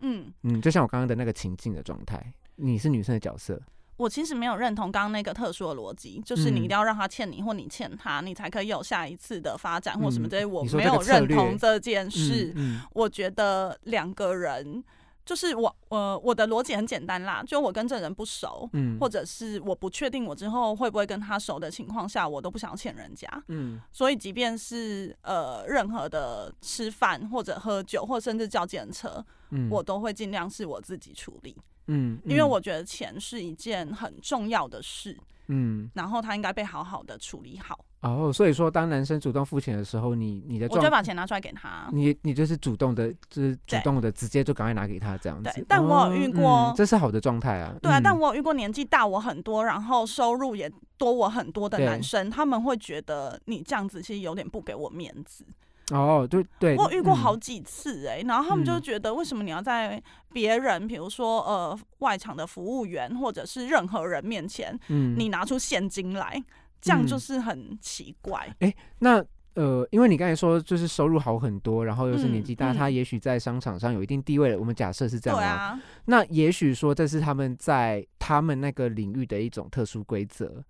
S1: 嗯嗯，就像我刚刚的那个情境的状态，你是女生的角色。
S2: 我其实没有认同刚刚那个特殊的逻辑，就是你一定要让他欠你，或你欠他，你才可以有下一次的发展或什么这些。我没有认同这件事。我觉得两个人，就是我，呃，我的逻辑很简单啦，就我跟这人不熟，或者是我不确定我之后会不会跟他熟的情况下，我都不想欠人家。嗯，所以即便是呃任何的吃饭或者喝酒，或甚至叫检车，我都会尽量是我自己处理。嗯，因为我觉得钱是一件很重要的事，嗯，然后他应该被好好的处理好。
S1: 哦，所以说当男生主动付钱的时候，你你的
S2: 我就把钱拿出来给他，
S1: 你你就是主动的，就是主动的直接就赶快拿给他这样子。
S2: 但我有遇过，
S1: 这是好的状态啊。
S2: 对啊，但我有遇过年纪大我很多，然后收入也多我很多的男生，他们会觉得你这样子其实有点不给我面子。
S1: 哦，对对，
S2: 我遇过好几次哎，然后他们就觉得为什么你要在别人，比如说呃外场的服务员或者是任何人面前，嗯，你拿出现金来，这样就是很奇怪。
S1: 哎，那呃，因为你刚才说就是收入好很多，然后又是年纪大，他也许在商场上有一定地位了。我们假设是这样啊，那也许说这是他们在他们那个领域的一种特殊规则。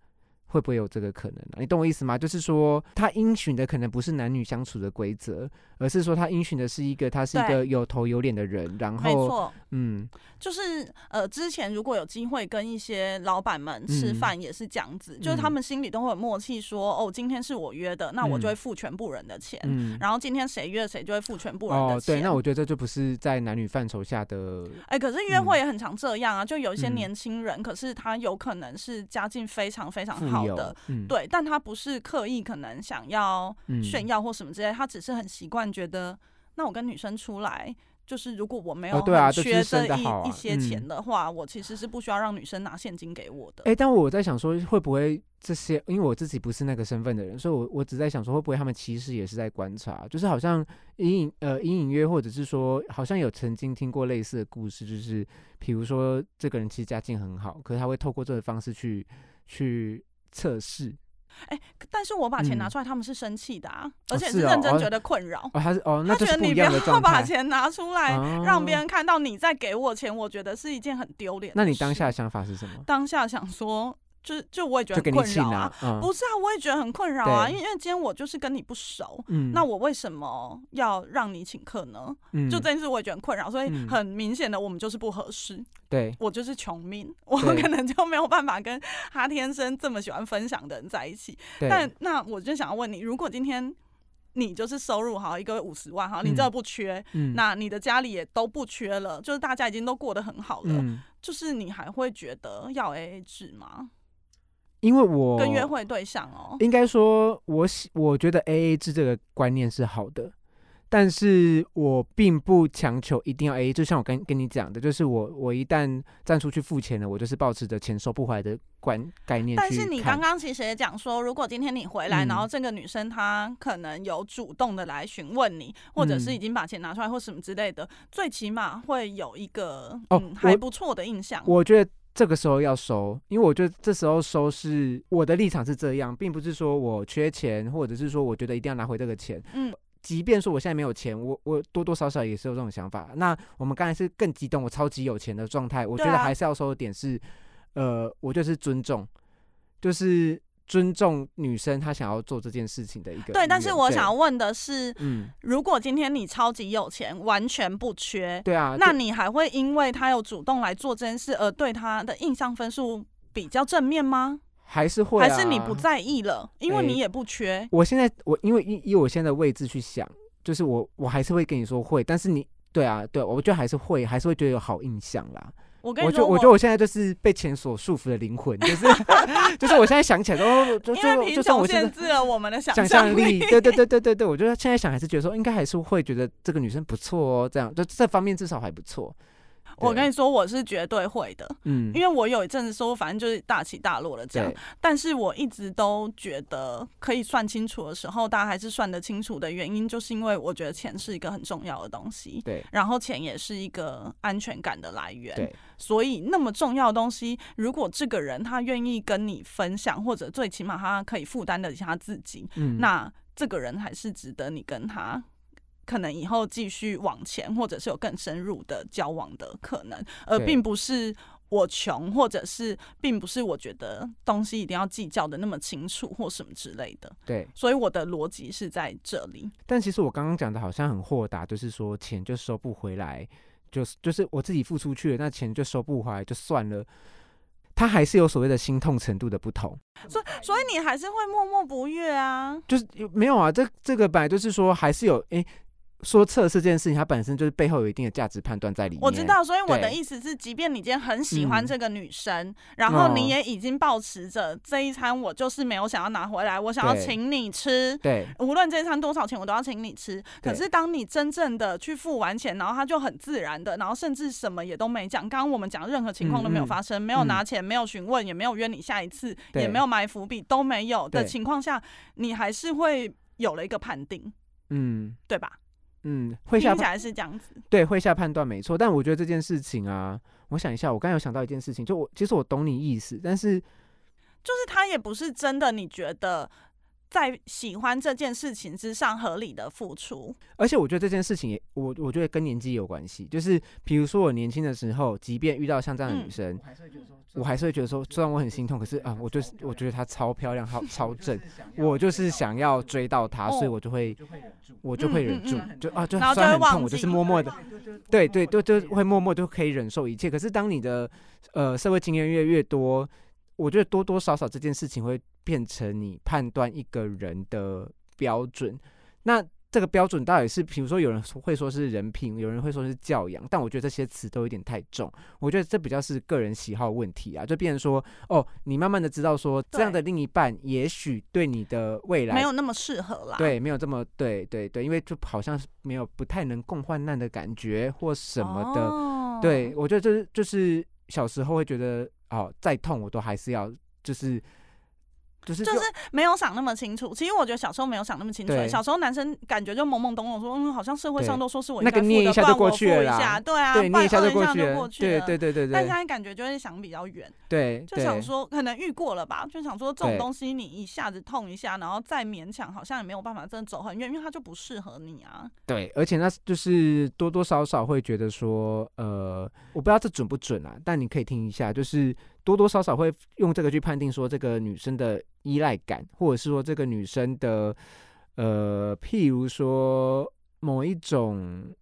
S1: 会不会有这个可能呢？你懂我意思吗？就是说，他应循的可能不是男女相处的规则，而是说他应循的是一个他是一个有头有脸的人。然后，没
S2: 错，嗯，就是呃，之前如果有机会跟一些老板们吃饭，也是这样子，就是他们心里都会有默契，说哦，今天是我约的，那我就会付全部人的钱。然后今天谁约谁就会付全部人的
S1: 钱。对，那我觉得这就不是在男女范畴下的。
S2: 哎，可是约会也很常这样啊，就有一些年轻人，可是他有可能是家境非常非常好。好的，对，但他不是刻意可能想要炫耀或什么之类，他只是很习惯觉得，那我跟女生出来，就是如果我没有缺这一一些钱的话，我其实是不需要让女生拿现金给我的。
S1: 哎，但我在想说，会不会这些，因为我自己不是那个身份的人，所以我我只在想说，会不会他们其实也是在观察，就是好像隐隐呃隐隐约，或者是说，好像有曾经听过类似的故事，就是比如说这个人其实家境很好，可是他会透过这个方式去去。测试，
S2: 哎，但是我把钱拿出来，他们是生气的啊，而且是认真觉得困扰。
S1: 哦，他是哦，他
S2: 觉得你不要 [laughs] 把钱拿出来，让别人看到你在给我钱，我觉得是一件很丢脸。
S1: 那你当下的想法是什么？
S2: 当下想说。就就我也觉得很困扰啊，不是啊，我也觉得很困扰啊，因为因为今天我就是跟你不熟，那我为什么要让你请客呢？就这件事我也觉得很困扰，所以很明显的我们就是不合适。
S1: 对，
S2: 我就是穷命，[laughs] 我可能就没有办法跟他天生这么喜欢分享的人在一起。但那我就想要问你，如果今天你就是收入好一个月五十万哈，你这不缺，那你的家里也都不缺了，就是大家已经都过得很好了，就是你还会觉得要 A A 制吗？
S1: 因为我
S2: 跟约会对象哦，
S1: 应该说，我喜我觉得 A A 制这个观念是好的，但是我并不强求一定要 A A。就像我跟跟你讲的，就是我我一旦站出去付钱了，我就是保持着钱收不回来的观概念。
S2: 但是你刚刚其实也讲说，如果今天你回来，然后这个女生她可能有主动的来询问你，或者是已经把钱拿出来或什么之类的，最起码会有一个嗯还不错的印象。
S1: 我觉得。这个时候要收，因为我觉得这时候收是我的立场是这样，并不是说我缺钱，或者是说我觉得一定要拿回这个钱。嗯，即便说我现在没有钱，我我多多少少也是有这种想法。那我们刚才是更激动，我超级有钱的状态，我觉得还是要收的点是，呃，我就是尊重，就是。尊重女生她想要做这件事情的一个
S2: 对，但是我想要问的是，嗯，如果今天你超级有钱，完全不缺，
S1: 对啊，
S2: 那你还会因为他有主动来做这件事而对他的印象分数比较正面吗？
S1: 还是会，
S2: 还是你不在意了，因为你也不缺。
S1: 我现在我因为以以我现在的位置去想，就是我我还是会跟你说会，但是你对啊，对，我觉得还是会，还是会觉得有好印象啦。
S2: 我跟你说，
S1: 我觉得我现在就是被钱所束缚的灵魂，就是 [laughs] 就是我现在想起来都就就就算我
S2: 限制了我们的
S1: 想
S2: 象力，
S1: 对对对对对对，我觉得现在想还是觉得说应该还是会觉得这个女生不错哦，这样就这方面至少还不错。
S2: 我跟你说，我是绝对会的，嗯，因为我有一阵子说，反正就是大起大落了这样，但是我一直都觉得可以算清楚的时候，大家还是算得清楚的原因，就是因为我觉得钱是一个很重要的东西，
S1: 对，
S2: 然后钱也是一个安全感的来源，
S1: 对，
S2: 所以那么重要的东西，如果这个人他愿意跟你分享，或者最起码他可以负担得起他自己，嗯，那这个人还是值得你跟他。可能以后继续往前，或者是有更深入的交往的可能，而并不是我穷，或者是并不是我觉得东西一定要计较的那么清楚或什么之类的。
S1: 对，
S2: 所以我的逻辑是在这里。
S1: 但其实我刚刚讲的好像很豁达，就是说钱就收不回来，就是就是我自己付出去了，那钱就收不回来就算了。他还是有所谓的心痛程度的不同，
S2: 所以所以你还是会默默不悦啊？
S1: 就是没有啊，这这个本来就是说还是有诶。说测试这件事情，它本身就是背后有一定的价值判断在里面。
S2: 我知道，所以我的意思是，即便你今天很喜欢这个女生，然后你也已经保持着这一餐，我就是没有想要拿回来，我想要请你吃。
S1: 对，
S2: 无论这一餐多少钱，我都要请你吃。可是当你真正的去付完钱，然后他就很自然的，然后甚至什么也都没讲，刚刚我们讲任何情况都没有发生，没有拿钱，没有询问，也没有约你下一次，也没有埋伏笔，都没有的情况下，你还是会有了一个判定，嗯，对吧？
S1: 嗯，会下
S2: 听起来是这样子，
S1: 对，会下判断没错。但我觉得这件事情啊，我想一下，我刚有想到一件事情，就我其实我懂你意思，但是
S2: 就是他也不是真的，你觉得。在喜欢这件事情之上合理的付出，
S1: 而且我觉得这件事情也我我觉得跟年纪有关系。就是比如说我年轻的时候，即便遇到像这样的女生，我还是会觉得说，虽然我很心痛，可是啊，我就是我觉得她超漂亮，超超正，我就是想要追到她，所以我就会我就会忍住，就啊就虽然很痛，我就是默默的，对对，就就会默默就可以忍受一切。可是当你的呃社会经验越越多。我觉得多多少少这件事情会变成你判断一个人的标准。那这个标准到底是，比如说有人会说是人品，有人会说是教养，但我觉得这些词都有点太重。我觉得这比较是个人喜好问题啊，就变成说，哦，你慢慢的知道说，这样的另一半也许对你的未来
S2: 没有那么适合啦。
S1: 对，没有这么对对对，因为就好像是没有不太能共患难的感觉或什么的。对，我觉得这是就是小时候会觉得。哦，再痛我都还是要，就是。就是
S2: 就是没有想那么清楚。其实我觉得小时候没有想那么清楚。小时候男生感觉就懵懵懂懂，说嗯，好像社会上都说是我
S1: 那个捏一下就过去
S2: 了。对啊，
S1: 捏一下就过去
S2: 了。
S1: 对对对对对。
S2: 但现在感觉就是想比较远。
S1: 对，
S2: 就想说可能遇过了吧，就想说这种东西你一下子痛一下，然后再勉强，好像也没有办法真的走很远，因为它就不适合你啊。
S1: 对，而且那就是多多少少会觉得说，呃，我不知道这准不准啊，但你可以听一下，就是。多多少少会用这个去判定说这个女生的依赖感，或者是说这个女生的呃，譬如说某一种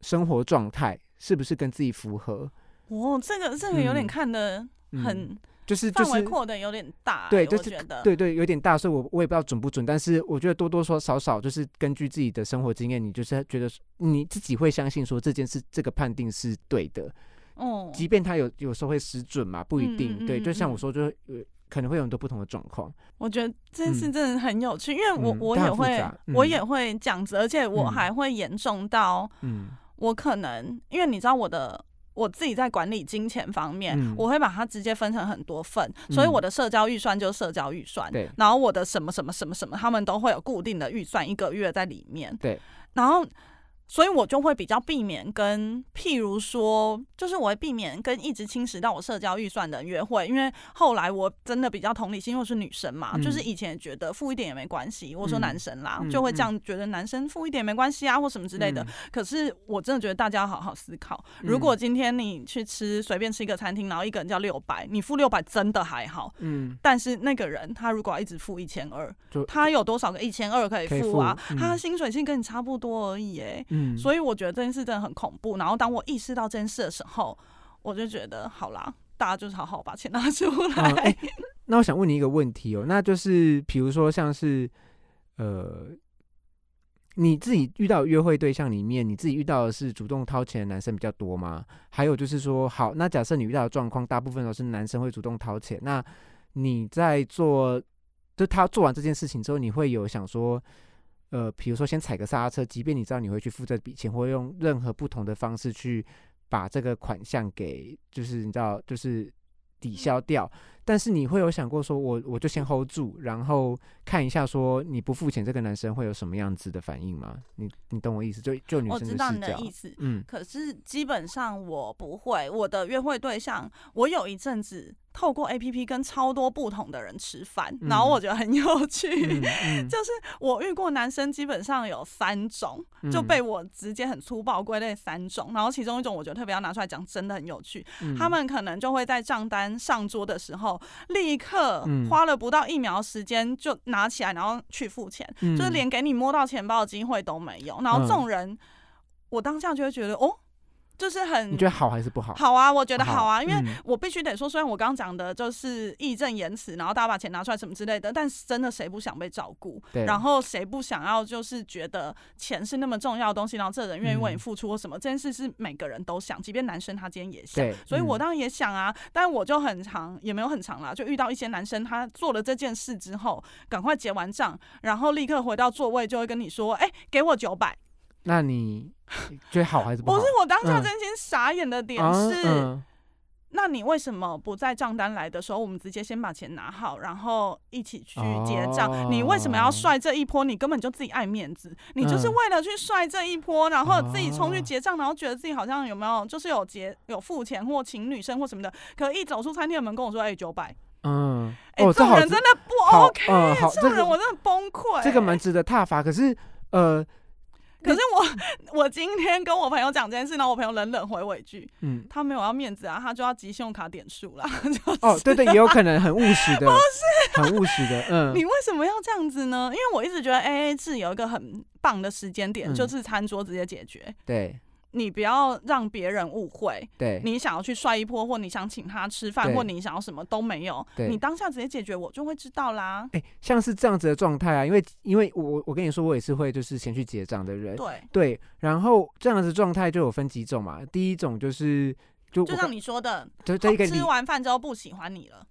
S1: 生活状态是不是跟自己符合？
S2: 哦，这个这个有点看的很，
S1: 就是
S2: 范围扩的有点大，
S1: 对，就
S2: 是
S1: 对对有点大，所以我我也不知道准不准，但是我觉得多多少少少就是根据自己的生活经验，你就是觉得你自己会相信说这件事这个判定是对的。哦，即便他有有时候会失准嘛，不一定。对，就像我说，就是，可能会有很多不同的状况。
S2: 我觉得这件事真的很有趣，因为我我也会我也会这样子，而且我还会严重到，嗯，我可能因为你知道我的我自己在管理金钱方面，我会把它直接分成很多份，所以我的社交预算就是社交预算，
S1: 对。
S2: 然后我的什么什么什么什么，他们都会有固定的预算，一个月在里面，
S1: 对。
S2: 然后。所以我就会比较避免跟，譬如说，就是我会避免跟一直侵蚀到我社交预算的约会，因为后来我真的比较同理心，因为是女生嘛，就是以前觉得付一点也没关系。我说男生啦，就会这样觉得男生付一点没关系啊，或什么之类的。可是我真的觉得大家要好好思考，如果今天你去吃随便吃一个餐厅，然后一个人叫六百，你付六百真的还好，嗯。但是那个人他如果一直付一千二，他有多少个一千二可以付啊？他薪水性跟你差不多而已，哎。所以我觉得这件事真的很恐怖。然后当我意识到这件事的时候，我就觉得好啦，大家就是好好把钱拿出来。
S1: 那我想问你一个问题哦，那就是比如说像是呃。你自己遇到约会对象里面，你自己遇到的是主动掏钱的男生比较多吗？还有就是说，好，那假设你遇到的状况，大部分都是男生会主动掏钱，那你在做，就他做完这件事情之后，你会有想说，呃，比如说先踩个刹车，即便你知道你会去付这笔钱，或用任何不同的方式去把这个款项给，就是你知道，就是抵消掉。但是你会有想过说，我我就先 hold 住，然后看一下说你不付钱，这个男生会有什么样子的反应吗？你你懂我意思？就就女生
S2: 我知道你的意思，嗯。可是基本上我不会，我的约会对象，我有一阵子。透过 A P P 跟超多不同的人吃饭，然后我觉得很有趣。就是我遇过男生基本上有三种，就被我直接很粗暴归类三种。然后其中一种我觉得特别要拿出来讲，真的很有趣。他们可能就会在账单上桌的时候，立刻花了不到一秒时间就拿起来，然后去付钱，就是连给你摸到钱包的机会都没有。然后这种人，我当下就会觉得哦。就是很，
S1: 你觉得好还是不好？
S2: 好啊，我觉得好啊，因为我必须得说，虽然我刚刚讲的就是义正言辞，然后大家把钱拿出来什么之类的，但是真的谁不想被照顾？
S1: 对。
S2: 然后谁不想要就是觉得钱是那么重要的东西，然后这人愿意为你付出或什么？这件事是每个人都想，即便男生他今天也想。所以我当然也想啊，但我就很长，也没有很长啦，就遇到一些男生，他做了这件事之后，赶快结完账，然后立刻回到座位，就会跟你说：“哎，给我九百。”
S1: 那你觉得好还是不好？
S2: 不是我当下真心傻眼的点是，那你为什么不在账单来的时候，我们直接先把钱拿好，然后一起去结账？你为什么要帅这一波？你根本就自己爱面子，你就是为了去帅这一波，然后自己冲去结账，然后觉得自己好像有没有就是有结有付钱或请女生或什么的，可一走出餐厅的门跟我说：“哎，九百。”嗯，哎，这种人真的不 OK，这种人我真的崩溃。
S1: 这个蛮值得踏伐，可是呃。
S2: 可是我 [laughs] 我今天跟我朋友讲这件事，然后我朋友冷冷回我一句：“嗯，他没有要面子啊，他就要集信用卡点数啦。[laughs]
S1: 就哦，对对，也有可能很务实的，[laughs] 不是很务实的。嗯，
S2: 你为什么要这样子呢？因为我一直觉得 A A 制有一个很棒的时间点，就是餐桌直接解决。
S1: 对。
S2: 你不要让别人误会，
S1: 对
S2: 你想要去帅一波，或你想请他吃饭，或你想要什么都没有，你当下直接解决，我就会知道啦。
S1: 哎，像是这样子的状态啊，因为因为我我跟你说，我也是会就是先去结账的人，
S2: 对。
S1: 对，然后这样子状态就有分几种嘛，第一种就是就
S2: 就像你说的，
S1: 就这一个
S2: 吃完饭之后不喜欢你了，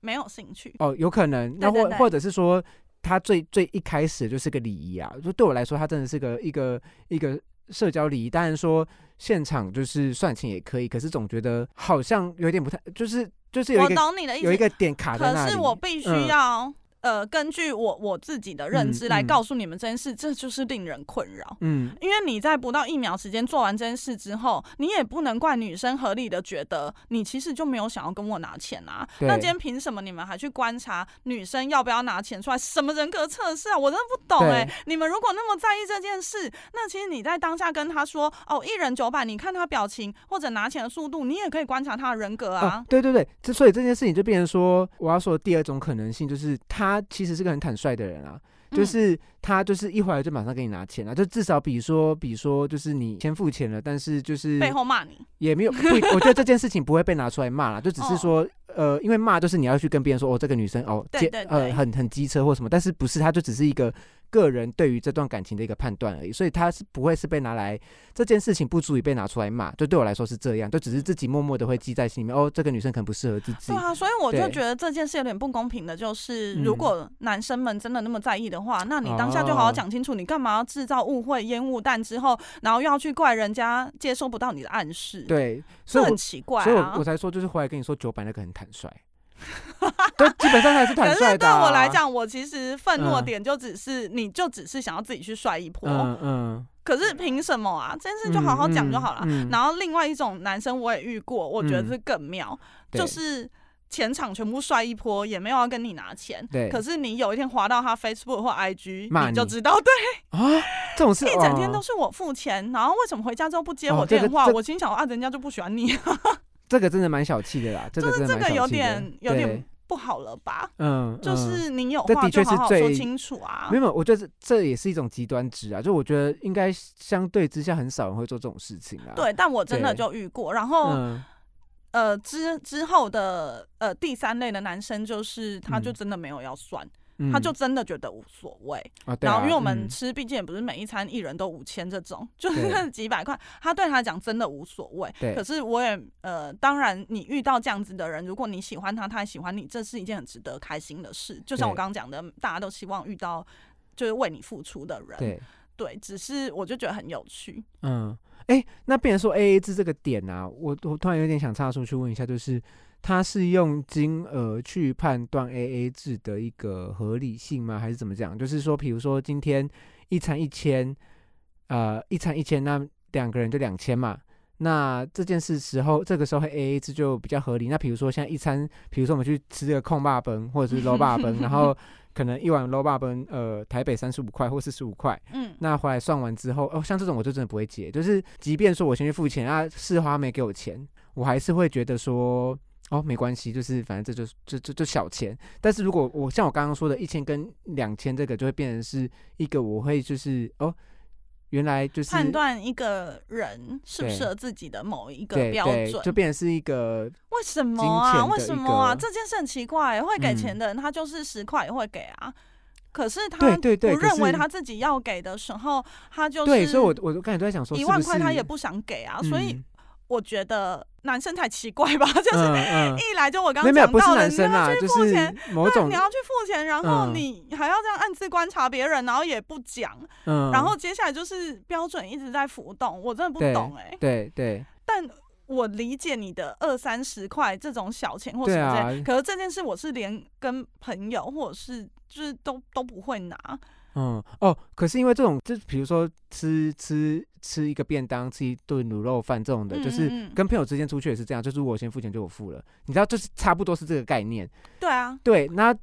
S2: 没有兴趣
S1: 哦，有可能，那或或者是说他最最一开始就是个礼仪啊，就对我来说，他真的是个一个一个社交礼仪，当然说。现场就是算钱也可以，可是总觉得好像有点不太，就是就是有一个有一个点卡在那
S2: 里。可是我必须要。呃，根据我我自己的认知来告诉你们这件事，这就是令人困扰。嗯，因为你在不到一秒时间做完这件事之后，你也不能怪女生合理的觉得你其实就没有想要跟我拿钱啊。那今天凭什么你们还去观察女生要不要拿钱出来？什么人格测试啊？我真的不懂哎。你们如果那么在意这件事，那其实你在当下跟他说哦，一人九百，你看他表情或者拿钱的速度，你也可以观察他的人格啊。
S1: 对对对，之所以这件事情就变成说，我要说的第二种可能性就是他。他其实是个很坦率的人啊，就是他就是一回来就马上给你拿钱啊，就至少比如说，比如说就是你先付钱了，但是就是
S2: 背后骂你。
S1: 也没有，我觉得这件事情不会被拿出来骂了，就只是说呃，因为骂就是你要去跟别人说哦，这个女生哦，呃，很很机车或什么，但是不是，他就只是一个。个人对于这段感情的一个判断而已，所以他是不会是被拿来这件事情不足以被拿出来骂，就对我来说是这样，就只是自己默默的会记在心里面。哦，这个女生可能不适合自己。
S2: 对啊，所以我就觉得这件事有点不公平的，就是如果男生们真的那么在意的话，那你当下就好好讲清楚，你干嘛要制造误会、烟雾弹之后，然后又要去怪人家接收不到你的暗示？
S1: 对，
S2: 所以很奇怪啊。
S1: 所以我我才说，就是回来跟你说九百那个很坦率。[laughs] 都基本上还是坦率的。
S2: 对我来讲，我其实愤怒点就只是，你就只是想要自己去帅一波。嗯嗯。可是凭什么啊？这件事就好好讲就好了。然后另外一种男生我也遇过，我觉得是更妙，就是前场全部帅一波，也没有要跟你拿钱。
S1: 对。
S2: 可是你有一天滑到他 Facebook 或 IG，你就知道，对
S1: 啊，这种事
S2: 一整天都是我付钱，然后为什么回家之后不接我电话？我心想啊，人家就不喜欢你。[laughs]
S1: 这个真的蛮小气的啦，
S2: 就是
S1: 这
S2: 个有点有点不好了吧？嗯，就是你有话就好好说清楚啊。
S1: 没有，我觉得这这也是一种极端值啊。就我觉得应该相对之下很少人会做这种事情啊。
S2: 对，但我真的就遇过，然后呃之之后的呃第三类的男生，就是他就真的没有要算。他就真的觉得无所谓，然后因为我们吃，毕竟也不是每一餐一人都五千这种，就是几百块，他对他来讲真的无所谓。可是我也呃，当然你遇到这样子的人，如果你喜欢他，他也喜欢你，这是一件很值得开心的事。就像我刚刚讲的，大家都希望遇到就是为你付出的人。
S1: 对
S2: 对，只是我就觉得很有趣。
S1: 嗯，哎，那变成说 A A 制这个点啊，我我突然有点想插出去问一下，就是。他是用金额去判断 A A 制的一个合理性吗？还是怎么讲？就是说，比如说今天一餐一千，呃，一餐一千，那两个人就两千嘛。那这件事时候，这个时候 A A 制就比较合理。那比如说像一餐，比如说我们去吃这个空霸崩或者是 low 霸崩，然后 [laughs] 可能一碗 low 霸崩，呃，台北三十五块或四十五块。嗯。那回来算完之后，哦，像这种我就真的不会结。就是即便说我先去付钱啊，市花没给我钱，我还是会觉得说。哦，没关系，就是反正这就是就就就小钱。但是如果我像我刚刚说的，一千跟两千，这个就会变成是一个我会就是哦，原来就是
S2: 判断一个人适不适合自己的某一个标准，
S1: 就变成是一个
S2: 为什么啊？为什么啊？这件事很奇怪，会给钱的人他就是十块也会给啊。可是他不认为他自己要给的时候，他就是
S1: 对，所以我我刚才都在想说，
S2: 一万块他也不想给啊，所以。我觉得男生才奇怪吧，[laughs] 就是一来就我刚刚讲到的，你要去付钱，对，你要去付钱，然后你还要这样暗自观察别人，然后也不讲，然后接下来就是标准一直在浮动，我真的不懂哎，
S1: 对对，
S2: 但我理解你的二三十块这种小钱或什么之类，可是这件事我是连跟朋友或者是就是都都不会拿。
S1: 嗯哦，可是因为这种，就比如说吃吃吃一个便当，吃一顿卤肉饭这种的，就是跟朋友之间出去也是这样，就是我先付钱就我付了，你知道，就是差不多是这个概念。
S2: 对啊，
S1: 对，那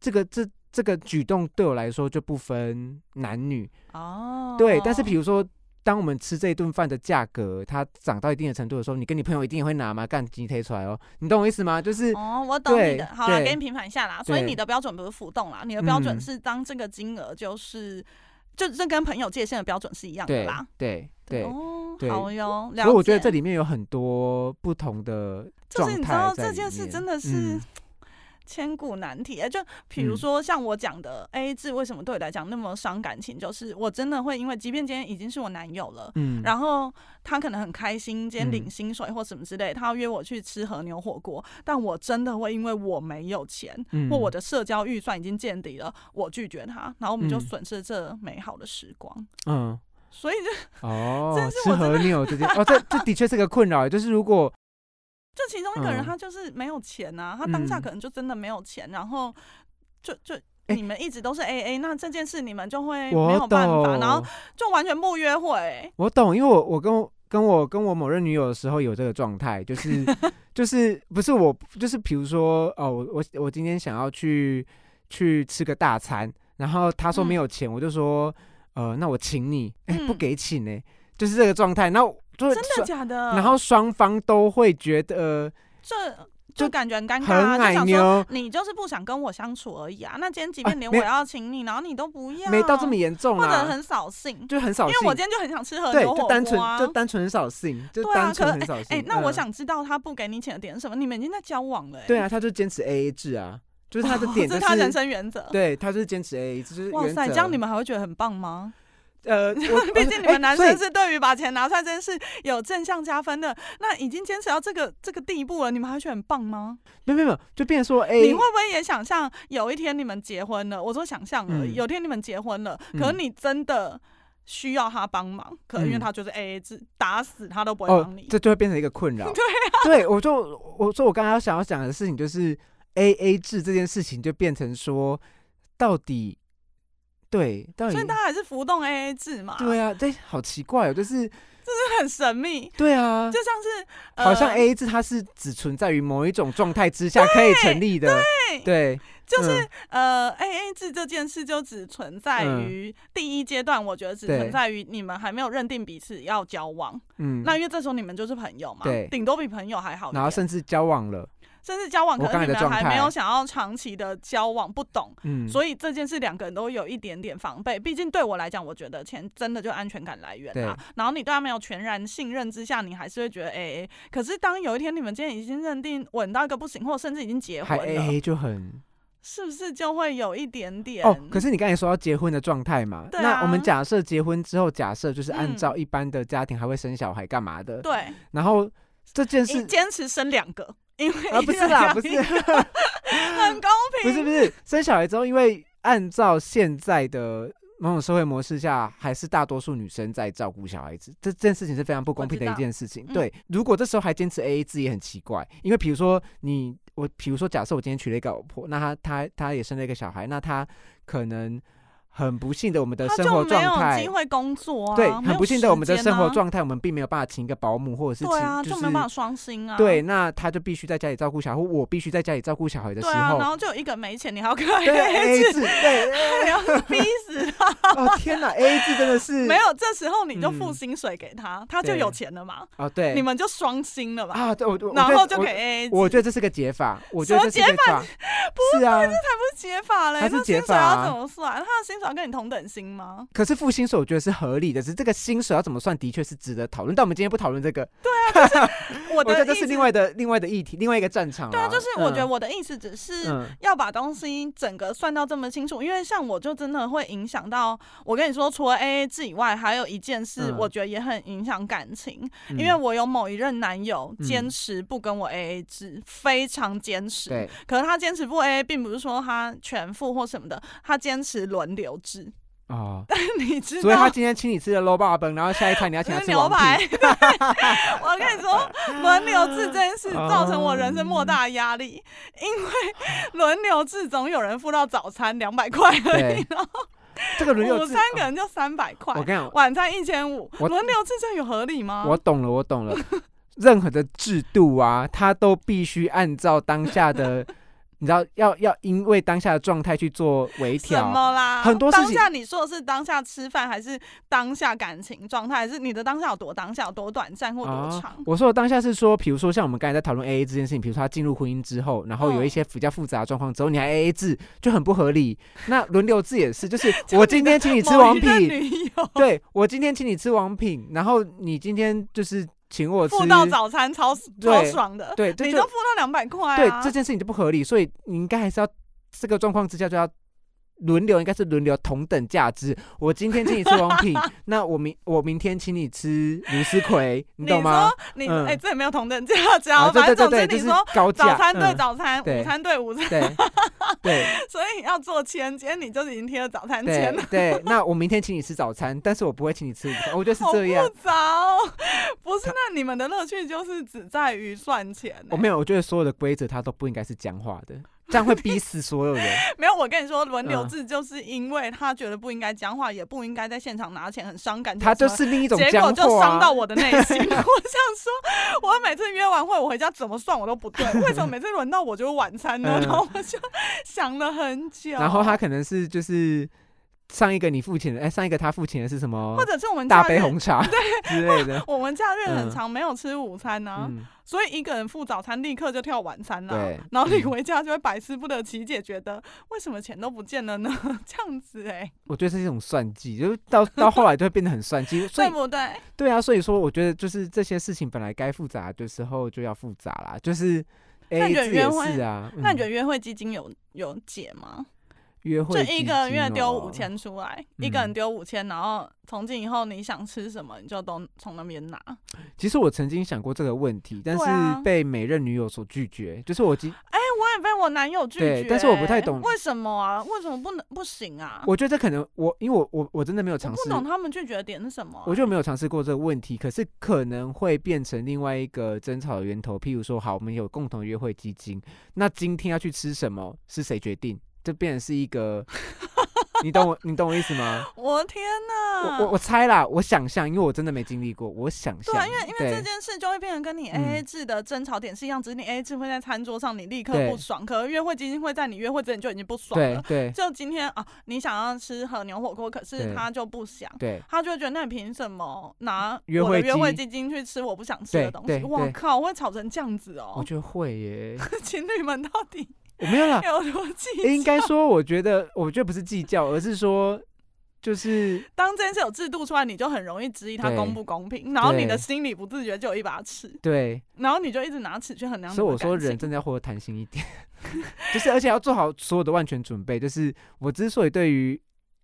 S1: 这个这这个举动对我来说就不分男女哦。对，但是比如说。当我们吃这一顿饭的价格它涨到一定的程度的时候，你跟你朋友一定会拿嘛？干鸡推出来哦，你懂我意思吗？就是
S2: 哦，我懂你的。好了，给你平反一下啦。所以你的标准不是浮动啦，你的标准是当这个金额就是，就这跟朋友界限的标准是一样的啦。
S1: 对对
S2: 哦，好哟。
S1: 所以我觉得这里面有很多不同的
S2: 就是你知道这件事真的是。千古难题，就比如说像我讲的 A A 制，为什么对我来讲那么伤感情？就是我真的会因为，即便今天已经是我男友了，嗯，然后他可能很开心，今天领薪水或什么之类，他要约我去吃和牛火锅，但我真的会因为我没有钱，或我的社交预算已经见底了，我拒绝他，然后我们就损失这美好的时光。嗯，所以就 [laughs]
S1: 哦，吃和牛这件哦，这这的确是个困扰，就是如果。
S2: 就其中一个人，他就是没有钱呐，他当下可能就真的没有钱，然后就就你们一直都是 A A，那这件事你们就会没有办法，然后就完全不约会。
S1: 我懂，因为我我跟跟我跟我某任女友的时候有这个状态，就 [laughs] 是就是不是我，就是比如说哦，我我我今天想要去去吃个大餐，然后他说没有钱，我就说呃，那我请你，哎，不给请呢，就是这个状态，那。
S2: 真的假的？
S1: 然后双方都会觉得
S2: 这就感觉很尴尬，就想说你就是不想跟我相处而已啊。那今天即便连我要请你，然后你都不要，
S1: 没到这么严重，
S2: 或者很扫兴，
S1: 就很扫兴。
S2: 因为我今天就很想吃很多火锅，
S1: 单纯就单纯很扫兴，就单纯很扫兴。
S2: 哎，那我想知道他不给你钱的点是什么？你们已经在交往了。
S1: 对啊，他就坚持 A A 制啊，就是他的点，
S2: 这是他人生原则。
S1: 对他就是坚持 A A 制。哇塞，
S2: 这样你们还会觉得很棒吗？呃，[laughs] 毕竟你们男生是对于把钱拿出来这件事有正向加分的，那已经坚持到这个这个地步了，你们还觉得很棒吗？
S1: 没有没有，就变说，哎，
S2: 你会不会也想象有一天你们结婚了？我说想象而已，有天你们结婚了，可能你真的需要他帮忙，可能因为他就是 A A 制，打死他都不会帮你，
S1: 这就会变成一个困扰。[laughs]
S2: 对啊，
S1: 对我就我说我刚刚想要讲的事情就是 A A 制这件事情就变成说到底。对，所
S2: 以他还是浮动 A A 制嘛？
S1: 对啊，这好奇怪哦，就是，
S2: 就是很神秘。
S1: 对啊，
S2: 就像是
S1: 好像 A A 制，它是只存在于某一种状态之下可以成立的。
S2: 对，
S1: 对，
S2: 就是呃，A A 制这件事就只存在于第一阶段，我觉得只存在于你们还没有认定彼此要交往。嗯，那因为这时候你们就是朋友嘛，对，顶多比朋友还好。
S1: 然后甚至交往了。
S2: 甚至交往，可能你们还没有想要长期的交往，不懂，嗯，所以这件事两个人都有一点点防备。毕竟对我来讲，我觉得钱真的就安全感来源啊。然后你对他没有全然信任之下，你还是会觉得 A A。可是当有一天你们今天已经认定稳到一个不行，或甚至已经结婚了
S1: ，A A 就很，
S2: 是不是就会有一点点？
S1: 哦，可是你刚才说要结婚的状态嘛，那我们假设结婚之后，假设就是按照一般的家庭还会生小孩干嘛的？
S2: 对，
S1: 然后这件事
S2: 坚持生两个。因为
S1: 啊不是啦，不是 [laughs]
S2: 很公平，
S1: 不是不是生小孩之后，因为按照现在的某种社会模式下，还是大多数女生在照顾小孩子，这件事情是非常不公平的一件事情。对，如果这时候还坚持 A A 制也很奇怪，因为比如说你我，比如说假设我今天娶了一个老婆，那她她她也生了一个小孩，那她可能。很不幸的，我们的生活状态，
S2: 没有机会工作啊。
S1: 对，很不幸的，我们的生活状态，我们并没有办法请一个保姆，或者是
S2: 对
S1: 啊，
S2: 就没有办法双薪啊。
S1: 对，那他就必须在家里照顾小孩，我必须在家里照顾小孩的时候，
S2: 然后就有一个没钱，你还要跟 [laughs] A A 制，
S1: 对，[laughs]
S2: 你要逼死他。
S1: 哦天哪，A 制真的是 [laughs]
S2: 没有，这时候你就付薪水给他，他就有钱了嘛。
S1: 啊，对，
S2: 你们就双薪了嘛。
S1: 啊，对，我
S2: 然后就给 A。
S1: 我觉得这是个解法，我觉得这是解法，
S2: 不
S1: 是啊，
S2: 这才不是解法嘞，
S1: 他是解法
S2: 要怎么算？他的薪水要跟你同等薪。吗？
S1: 可是付薪水，我觉得是合理的。只是这个薪水要怎么算，的确是值得讨论。但我们今天不讨论这个。
S2: 对啊，[laughs] 我
S1: 觉得这是另外的另外的议题，另外一个战场。
S2: 对啊，就是我觉得我的意思只是要把东西整个算到这么清楚，因为像我就真的会影响到。我跟你说，除了 A A 制以外，还有一件事，我觉得也很影响感情。因为我有某一任男友坚持不跟我 A A 制，非常坚持。
S1: 对。
S2: 可是他坚持不 A A，并不是说他全付或什么的，他坚持轮流制。[laughs]
S1: 哦，
S2: 你知道，
S1: 所以他今天请你吃的 low 霸本，然后下一餐你要请他吃 [laughs]
S2: 牛排。[laughs] 我跟你说，轮流制这件事造成我人生莫大的压力，因为轮流制总有人付到早餐两百块而已，然后
S1: 这个轮流
S2: 午餐可能就三百块，
S1: 我跟你讲，
S2: 晚餐一千五，轮流制这有合理吗？
S1: 我懂了，我懂了，任何的制度啊，它都必须按照当下的。你知道要要因为当下的状态去做微调，
S2: 什么啦？
S1: 很多事情。
S2: 当下你说的是当下吃饭，还是当下感情状态，还是你的当下有多当下，有多短暂或多长？
S1: 我说的当下是说，比如说像我们刚才在讨论 A A 这件事情，比如说他进入婚姻之后，然后有一些比较复杂的状况之后，你还 A A 制就很不合理。那轮流制也是，就是 [laughs] 我今天请你吃王品，对我今天请你吃王品，然后你今天就是。请我
S2: 付到早餐超超爽的，
S1: 对，
S2: 你都付到两百块，
S1: 对，这件事情就不合理，所以你应该还是要这个状况之下就要。轮流应该是轮流同等价值。我今天请你吃王品，[laughs] 那我明我明天请你吃卢思奎，你懂吗？
S2: 你哎，这没有同等价值啊。反正总之你说早餐对早餐，午餐对午餐，
S1: 对，[laughs]
S2: 所以要做签，今天你就已经贴了早餐签了。
S1: 对，那我明天请你吃早餐，但是我不会请你吃午餐。我觉得是这样。
S2: 复杂，不是？那你们的乐趣就是只在于算钱。
S1: 我没有，我觉得所有的规则它都不应该是僵化的。这样会逼死所有人。[laughs]
S2: 没有，我跟你说，轮流制就是因为他觉得不应该讲话，也不应该在现场拿钱，很伤感。
S1: 他就是另一种
S2: 结果就伤到我的内心。[laughs] 我想说，我每次约完会，我回家怎么算我都不对，[laughs] 为什么每次轮到我就晚餐呢？然后我就想了很久。
S1: 然后他可能是就是上一个你付钱的，哎，上一个他付钱的是什么？
S2: 或者是我们
S1: 大杯红茶
S2: 对
S1: 之类的。
S2: 我们假日很长没有吃午餐呢。所以一个人付早餐，立刻就跳晚餐了。然后你回家就会百思不得其解，觉得为什么钱都不见了呢？[laughs] 这样子哎，
S1: 我觉得是一种算计，就是到 [laughs] 到后来就会变得很算计，
S2: 对不对？
S1: 对啊，所以说我觉得就是这些事情本来该复杂的时候就要复杂啦，就是也是啊。
S2: 那你觉得约会基金有有解吗？
S1: 约会
S2: 就一个月丢五千出来，一个人丢五千，然后从今以后你想吃什么，你就都从那边拿。
S1: 其实我曾经想过这个问题，但是被每任女友所拒绝。就是我今
S2: 哎，我也被我男友拒绝，
S1: 但是我不太懂
S2: 为什么啊？为什么不能不行啊？
S1: 我觉得这可能我因为我我我真的没有尝试，
S2: 不懂他们拒绝的点是什么？
S1: 我就没有尝试过这个问题，可是可能会变成另外一个争吵的源头。譬如说，好，我们有共同约会基金，那今天要去吃什么是谁决定？就变成是一个你懂我，你懂我意思吗？[laughs]
S2: 我天哪！
S1: 我我我猜啦，我想象，因为我真的没经历过，我想象。
S2: 对，因为因为这件事就会变成跟你 A A 制的争吵点是一样，只是你 A A 制会在餐桌上，你立刻不爽，可约会基金会在你约会之前就已经不爽
S1: 了。对对。
S2: 就今天啊，你想要吃和牛火锅，可是他就不想，
S1: 对，
S2: 他就会觉得那你凭什么拿
S1: 我的
S2: 约会基金去吃我不想吃的东西？我靠，会吵成这样子哦！
S1: 我觉得会耶。[laughs]
S2: 情侣们到底？
S1: 我没有啦。[laughs] 应该说，我觉得，我觉得不是计较，而是说，就是 [laughs]
S2: 当这件事有制度出来，你就很容易质疑它公不公平，然后你的心里不自觉就有一把尺，
S1: 对，
S2: 然后你就一直拿尺去衡量。
S1: 所以我说，人真的要活得弹性一点，[laughs] 就是而且要做好所有的万全准备。就是我之所以对于。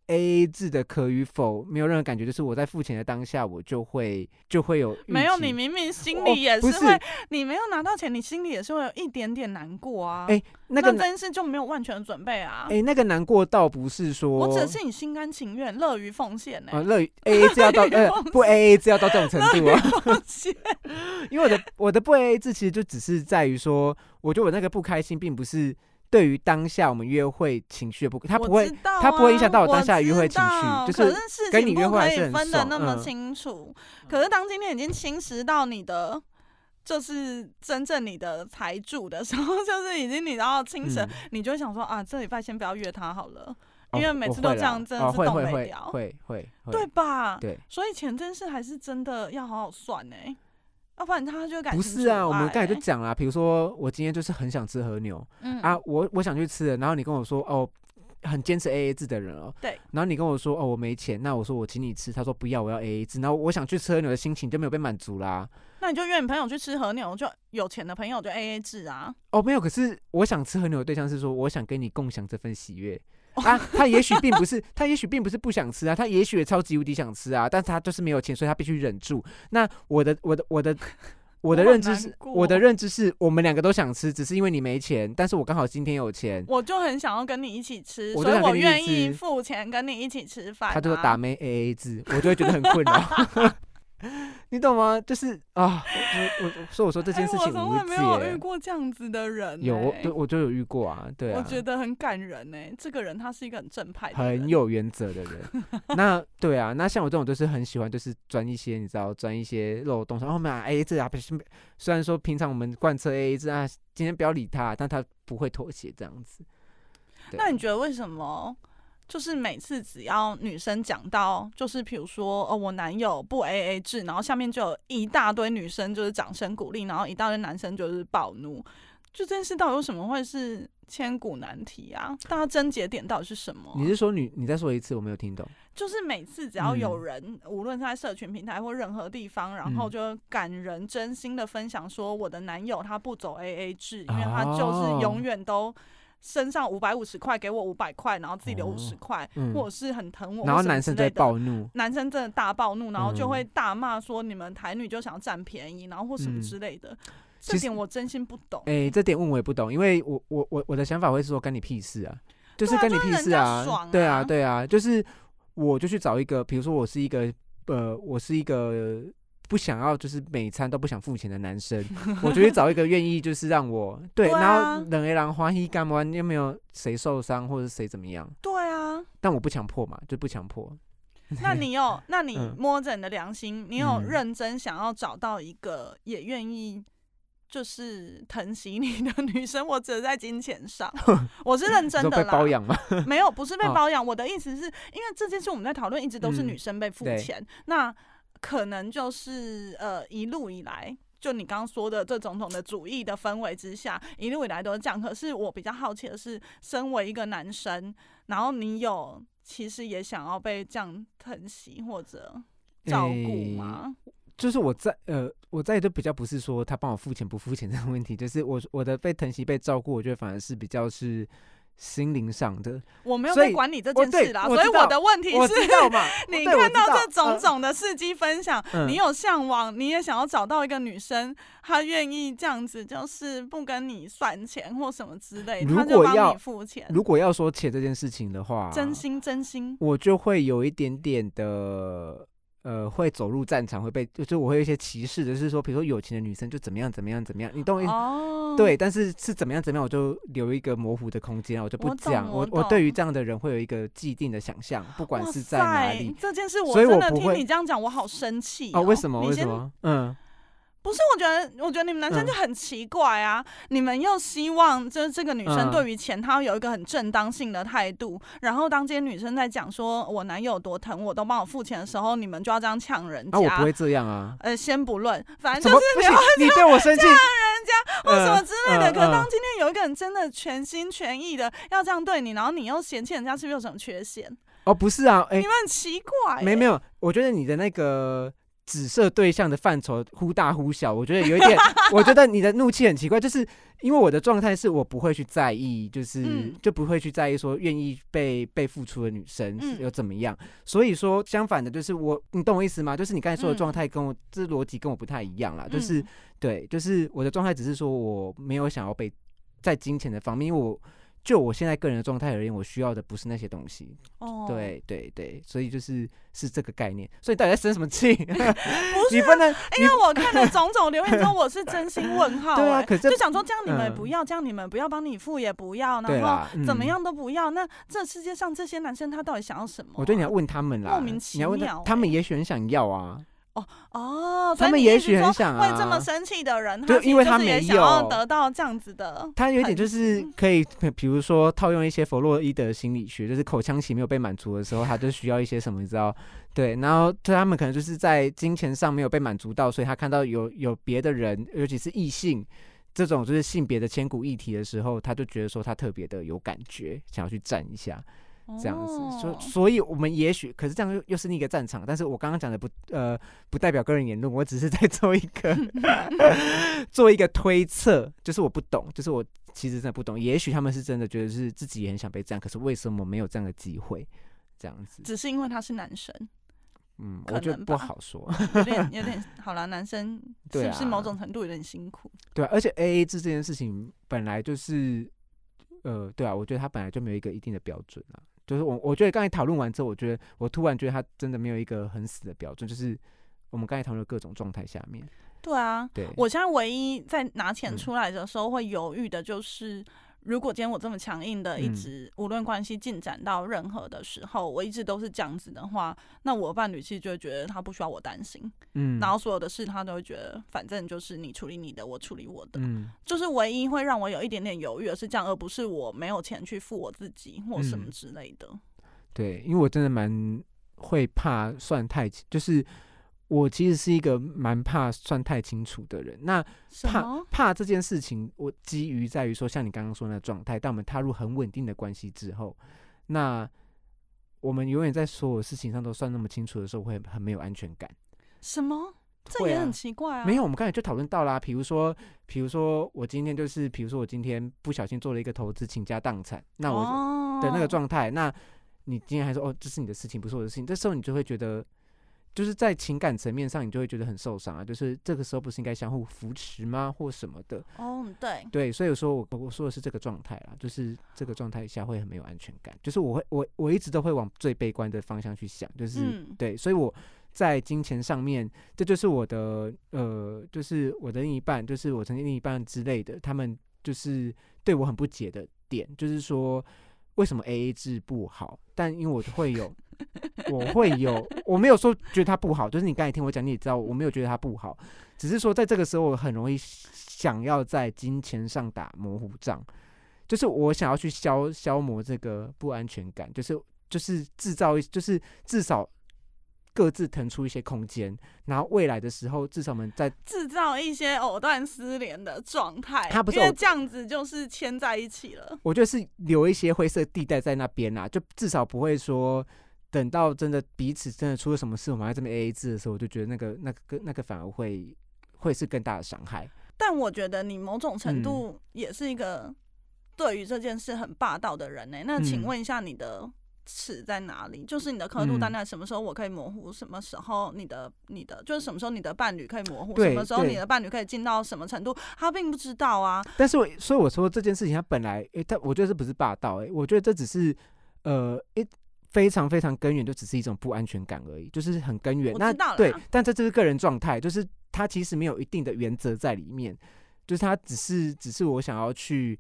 S1: A A 制的可与否，没有任何感觉，就是我在付钱的当下，我就会就会有
S2: 没有？你明明心里也是会，你没有拿到钱，你心里也是会有一点点难过啊。
S1: 哎，
S2: 那个真是就没有万全的准备啊。
S1: 哎，那个难过倒不是说，
S2: 我只是你心甘情愿、乐于奉献呢。
S1: 啊乐于 A A 制要到呃不 A A 制要到这种程度啊。因为我的我的不 A A 制其实就只是在于说，我觉得我那个不开心，并不是。对于当下我们约会情绪的不，他不会，他不会影响到我当下约会情绪，就是跟你约会还是
S2: 分的那么清楚。可是当今天已经侵蚀到你的，就是真正你的财主的时候，[laughs] 就是已经你然后侵蚀，你就会想说啊，这礼拜先不要约他好了，因为每次都这样，真的是动没了，
S1: 会会
S2: 对吧？
S1: 对，
S2: 所以钱真是还是真的要好好算呢。要不然他就感
S1: 不是啊，我们刚才就讲了，比如说我今天就是很想吃和牛，嗯啊，我我想去吃，然后你跟我说哦，很坚持 A A 制的人哦，
S2: 对，
S1: 然后你跟我说哦我没钱，那我说我请你吃，他说不要，我要 A A 制，然后我想去吃和牛的心情就没有被满足啦。
S2: 那你就约你朋友去吃和牛，就有钱的朋友就 A A 制啊。
S1: 哦，没有，可是我想吃和牛的对象是说，我想跟你共享这份喜悦。啊，他也许并不是，[laughs] 他也许并不是不想吃啊，他也许也超级无敌想吃啊，但是他就是没有钱，所以他必须忍住。那我的，我的，我的，[laughs] 我的认知是，我的认知是我们两个都想吃，只是因为你没钱，但是我刚好今天有钱，
S2: 我就很想要跟你一起吃，所以我愿意付钱跟你一起吃饭。
S1: 他就打没 A A 制，我就会觉得很困扰。[laughs] 你懂吗？就是啊，我我所以我说这件事情，我
S2: 从来没有遇过这样子的人。
S1: 有，对，我就有遇过啊，对
S2: 啊。我觉得很感人呢，这个人他是一个很正派、
S1: 很有原则的人。那对啊，那像我这种就是很喜欢，就是钻一些，你知道，钻一些漏洞。然后我们 A A 制啊，不是，[laughs] 虽然说平常我们贯彻 A A 制啊，今天不要理他，但他不会妥协这样子。
S2: 那你觉得为什么？就是每次只要女生讲到，就是比如说，哦，我男友不 A A 制，然后下面就有一大堆女生就是掌声鼓励，然后一大堆男生就是暴怒，就这件事到底为什么会是千古难题啊？大家症结点到底是什么？
S1: 你是说女？你再说一次，我没有听懂。
S2: 就是每次只要有人，无论在社群平台或任何地方，然后就感人真心的分享说，我的男友他不走 A A 制，因为他就是永远都。身上五百五十块，给我五百块，然后自己留五十块，或者是很疼我，
S1: 然后男生在暴怒，
S2: 男生真的大暴怒，然后就会大骂说你们台女就想要占便宜，然后或什么之类的。这点我真心不懂。
S1: 哎，这点问我也不懂，因为我我我我的想法会是说，跟你屁事啊，就是跟你屁事
S2: 啊，
S1: 对啊对啊，就是我就去找一个，比如说我是一个呃，我是一个。不想要就是每餐都不想付钱的男生，我就去找一个愿意就是让我对，然后冷一冷欢喜干完又没有谁受伤或者谁怎么样？
S2: 对啊，
S1: 但我不强迫嘛，就不强迫。
S2: 那你有，那你摸着你的良心，你有认真想要找到一个也愿意就是疼惜你的 [laughs] 女生？我只在金钱上，[laughs] 我是认真的
S1: 啦。被包养吗？
S2: 没有，不是被 [laughs] 包养。我的意思是因为这件事我们在讨论，一直都是女生被付钱。那可能就是呃，一路以来，就你刚刚说的这种种的主义的氛围之下，一路以来都是这样。可是我比较好奇的是，身为一个男生，然后你有其实也想要被这样疼惜或者照顾吗？
S1: 就是我在呃，我在都比较不是说他帮我付钱不付钱这个问题，就是我我的被疼惜被照顾，我觉得反而是比较是。心灵上的，
S2: 我没有在管你这件事啦，所以我的问题是，[laughs] 你看到这种种的事迹分享，你有向往，你也想要找到一个女生，她愿意这样子，就是不跟你算钱或什么之类，
S1: 她就
S2: 帮你付钱。
S1: 如果要说钱这件事情的话，
S2: 真心真心，
S1: 我就会有一点点的呃，会走入战场，会被就是我会有一些歧视的，是说，比如说有钱的女生就怎么样怎么样怎么样，你懂我意思？哦。对，但是是怎么样怎么样，我就留一个模糊的空间，我就不讲。我我对于这样的人会有一个既定的想象，不管是在哪里。
S2: 这件事我真的听你这样讲，我好生气哦。
S1: 为什么？为什么？嗯。
S2: 不是，我觉得，我觉得你们男生就很奇怪啊！你们又希望就是这个女生对于钱，她有一个很正当性的态度，然后当这些女生在讲说我男友多疼我，都帮我付钱的时候，你们就要这样呛人家。
S1: 我不会这样啊。
S2: 呃，先不论，反正就是
S1: 你对我生气，呛人
S2: 家或什么之类的。可是当今天有一个人真的全心全意的要这样对你，然后你又嫌弃人家，是不是有什么缺陷？
S1: 哦，不是啊，
S2: 你们很奇怪。
S1: 没没有，我觉得你的那个。紫色对象的范畴忽大忽小，我觉得有一点，我觉得你的怒气很奇怪，就是因为我的状态是我不会去在意，就是就不会去在意说愿意被被付出的女生又怎么样，所以说相反的，就是我，你懂我意思吗？就是你刚才说的状态跟我这逻辑跟我不太一样啦，就是对，就是我的状态只是说我没有想要被在金钱的方面，因为我。就我现在个人的状态而言，我需要的不是那些东西。哦，对对对，所以就是是这个概念。所以到底在生什么气？[laughs] 不
S2: 是，
S1: 不能，
S2: 因为我看了种种留言中，我是真心问号。[laughs]
S1: 对啊，可
S2: 是就想说这样你们不要，这样你们不要帮你付也不要，然后怎么样都不要。那这世界上这些男生他到底想要什么？
S1: 我觉得你要问他们啦，
S2: 莫名其妙。
S1: 他们也许很想要啊。
S2: 哦哦，
S1: 他们也许很想
S2: 会这么生气的人，
S1: 就因为他
S2: 没有得到这样子的。
S1: 他有点就是可以，比如说套用一些弗洛伊德心理学，就是口腔期没有被满足的时候，他就需要一些什么，你知道？对，然后就他们可能就是在金钱上没有被满足到，所以他看到有有别的人，尤其是异性这种就是性别的千古议题的时候，他就觉得说他特别的有感觉，想要去站一下。这样子，所所以，我们也许，可是这样又又是另一个战场。但是我刚刚讲的不，呃，不代表个人言论，我只是在 [laughs] 做一个 [laughs] 做一个推测，就是我不懂，就是我其实真的不懂。也许他们是真的觉得是自己也很想被这样，可是为什么没有这样的机会？这样子，
S2: 只是因为他是男生。
S1: 嗯，我觉得不好说，
S2: 有点 [laughs] 有点好了。男生是不是某种程度有点辛苦？
S1: 对，而且 A A 制这件事情本来就是，呃，对啊，我觉得他本来就没有一个一定的标准啊。就是我，我觉得刚才讨论完之后，我觉得我突然觉得他真的没有一个很死的标准。就是我们刚才讨论各种状态下面，
S2: 对啊，对我现在唯一在拿钱出来的时候会犹豫的，就是。如果今天我这么强硬的，一直无论关系进展到任何的时候，我一直都是这样子的话，那我伴侣其实就会觉得他不需要我担心，嗯，然后所有的事他都会觉得，反正就是你处理你的，我处理我的，嗯，就是唯一会让我有一点点犹豫的是这样，而不是我没有钱去付我自己或什么之类的。
S1: 对，因为我真的蛮会怕算太，就是。我其实是一个蛮怕算太清楚的人。那怕怕这件事情，我基于在于说，像你刚刚说那状态，当我们踏入很稳定的关系之后，那我们永远在所有事情上都算那么清楚的时候，会很没有安全感。
S2: 什么？这也很奇怪啊！
S1: 没有，我们刚才就讨论到啦。比如说，比如说我今天就是，比如说我今天不小心做了一个投资，倾家荡产，那我的那个状态，那你今天还说哦，这是你的事情，不是我的事情，这时候你就会觉得。就是在情感层面上，你就会觉得很受伤啊。就是这个时候不是应该相互扶持吗，或什么的？
S2: 哦，对，
S1: 对，所以说我我说的是这个状态啦，就是这个状态下会很没有安全感。就是我会我我一直都会往最悲观的方向去想，就是对，所以我在金钱上面，这就是我的呃，就是我的另一半，就是我曾经另一半之类的，他们就是对我很不解的点，就是说为什么 A A 制不好？但因为我会有。我会有，我没有说觉得它不好，就是你刚才听我讲，你也知道我没有觉得它不好，只是说在这个时候我很容易想要在金钱上打模糊仗，就是我想要去消消磨这个不安全感，就是就是制造一，就是至少各自腾出一些空间，然后未来的时候至少我们在
S2: 制造一些藕断丝连的状态，
S1: 他不是
S2: 这样子就是牵在一起了，
S1: 我觉得是留一些灰色地带在那边啊，就至少不会说。等到真的彼此真的出了什么事，我们还这么 A A 制的时候，我就觉得那个、那个、那个反而会会是更大的伤害。
S2: 但我觉得你某种程度也是一个对于这件事很霸道的人呢。那请问一下，你的尺在哪里？就是你的刻度在那什么时候我可以模糊？什么时候你的、你的就是什么时候你的伴侣可以模糊？什么时候你的伴侣可以进到什么程度？他并不知道啊。
S1: 但是我，所以我说这件事情，他本来诶，他我觉得这不是霸道诶，我觉得这只是呃一。非常非常根源，就只是一种不安全感而已，就是很根源。那
S2: 对，
S1: 但这就是个人状态，就是他其实没有一定的原则在里面，就是他只是只是我想要去。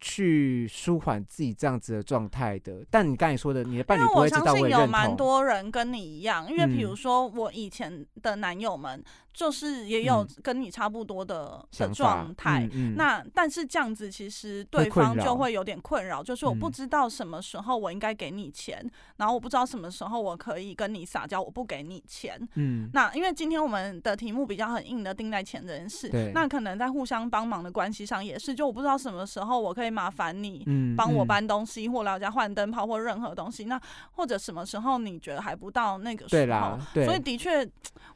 S1: 去舒缓自己这样子的状态的，但你刚才说的，你的伴侣不会知道我
S2: 有蛮多人跟你一样，因为比如说我以前的男友们。就是也有跟你差不多的的状态，那但是这样子其实对方就会有点困扰，就是我不知道什么时候我应该给你钱，然后我不知道什么时候我可以跟你撒娇，我不给你钱。嗯，那因为今天我们的题目比较很硬的定在钱这件事，那可能在互相帮忙的关系上也是，就我不知道什么时候我可以麻烦你，帮我搬东西或老家换灯泡或任何东西，那或者什么时候你觉得还不到那个时候，所以的确，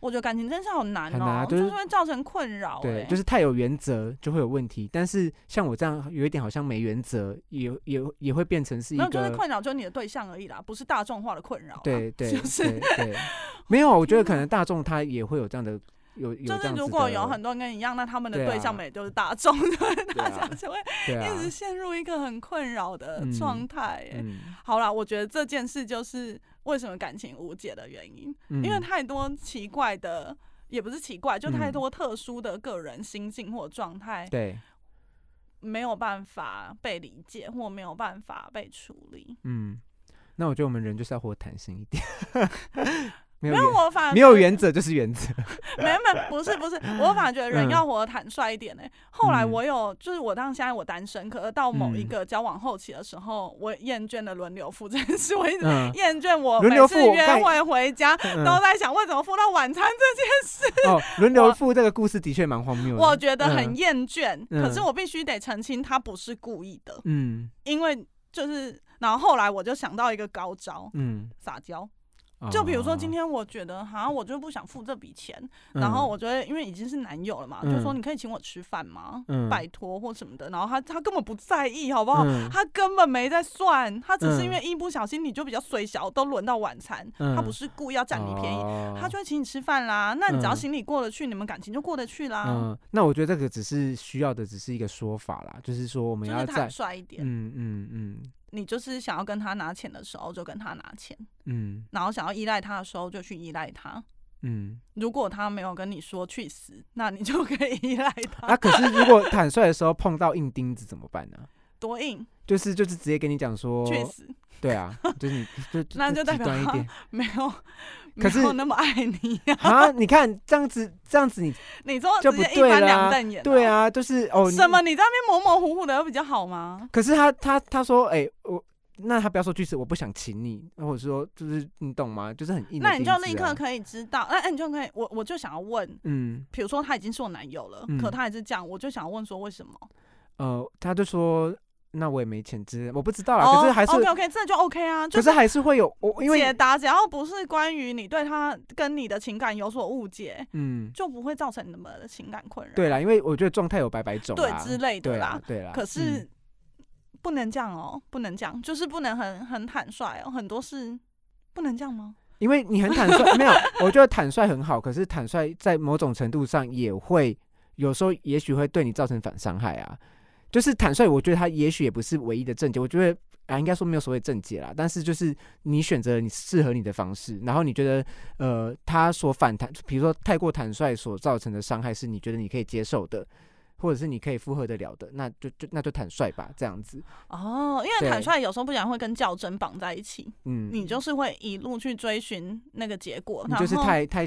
S2: 我觉得感情真是好难。
S1: 很难，
S2: 就是会造成困扰。
S1: 对，就是太有原则就会有问题。但是像我这样有一点好像没原则，也也也会变成是一个
S2: 就是困扰，就是你的对象而已啦，不是大众化的困扰。
S1: 对对，[laughs] 就是对。没有，我觉得可能大众他也会有这样的有有
S2: 就是如果有很多人跟你一样，那他们的对象们也就是大众，[laughs] 对大家就会一直陷入一个很困扰的状态。嗯，好啦，我觉得这件事就是为什么感情无解的原因，因为太多奇怪的。也不是奇怪，就太多特殊的个人心境或状态，
S1: 对，
S2: 没有办法被理解或没有办法被处理。
S1: 嗯，那我觉得我们人就是要活弹性一点。
S2: 没有我反
S1: 没有原则就是原则，[laughs]
S2: 没有没有不是不是，我反而觉得人要活得坦率一点呢。后来我有就是我当现在我单身，可是到某一个交往后期的时候，我厌倦了轮流付这件事，我一直厌倦我每次约会回家都在想为什么付到晚餐这件事。
S1: 哦，轮流付这个故事的确蛮荒谬，
S2: 我觉得很厌倦。可是我必须得澄清，他不是故意的。嗯，因为就是然后后来我就想到一个高招，嗯，撒娇。就比如说，今天我觉得好像我就不想付这笔钱，然后我觉得因为已经是男友了嘛，就说你可以请我吃饭吗？拜托或什么的。然后他他根本不在意，好不好？他根本没在算，他只是因为一不小心你就比较水小，都轮到晚餐，他不是故意要占你便宜，他就会请你吃饭啦。那你只要心里过得去，你们感情就过得去啦。
S1: 嗯，那我觉得这个只是需要的，只是一个说法啦，就是说我们要
S2: 坦率一点。
S1: 嗯嗯嗯。
S2: 你就是想要跟他拿钱的时候就跟他拿钱，嗯，然后想要依赖他的时候就去依赖他，嗯。如果他没有跟你说去死，那你就可以依赖他。
S1: 啊，可是如果坦率的时候碰到硬钉子怎么办呢？
S2: 多硬？
S1: 就是就是直接跟你讲说
S2: 去死。
S1: 对啊，就是你就
S2: 那就代表
S1: 他
S2: 没有，可是那么爱你
S1: 啊！你看这样子，这样子你 [laughs]
S2: 你说就不对了。
S1: 对啊，就是哦，
S2: 什么？你在那边模模糊糊的，有比较好吗？
S1: 可是他他他说，哎，我那他不要说句子，我不想请你，或者说就是你懂吗？就是很硬。
S2: 那你就立刻可以知道，那你就可以，我我就想要问，嗯，比如说他已经是我男友了，可他还是这样，我就想要问说为什么？
S1: 呃，他就说。那我也没钱支，我不知道啦。可是还是
S2: OK OK，这就 OK 啊。
S1: 可是还是会有我因为
S2: 解答，只要不是关于你对他跟你的情感有所误解，嗯，就不会造成你们的情感困扰。
S1: 对啦，因为我觉得状态有百百种，
S2: 对之类的
S1: 啦，对啦。
S2: 可是不能这样哦，不能这样，就是不能很很坦率哦，很多事不能这样吗？
S1: 因为你很坦率，没有，我觉得坦率很好，可是坦率在某种程度上也会有时候也许会对你造成反伤害啊。就是坦率，我觉得他也许也不是唯一的症结。我觉得啊，应该说没有所谓症结啦。但是就是你选择你适合你的方式，然后你觉得呃，他所反弹，比如说太过坦率所造成的伤害是你觉得你可以接受的，或者是你可以负荷得了的，那就就那就坦率吧，这样子。
S2: 哦，因为坦率有时候不然会跟较真绑在一起。嗯，你就是会一路去追寻那个结果，
S1: 你就是太太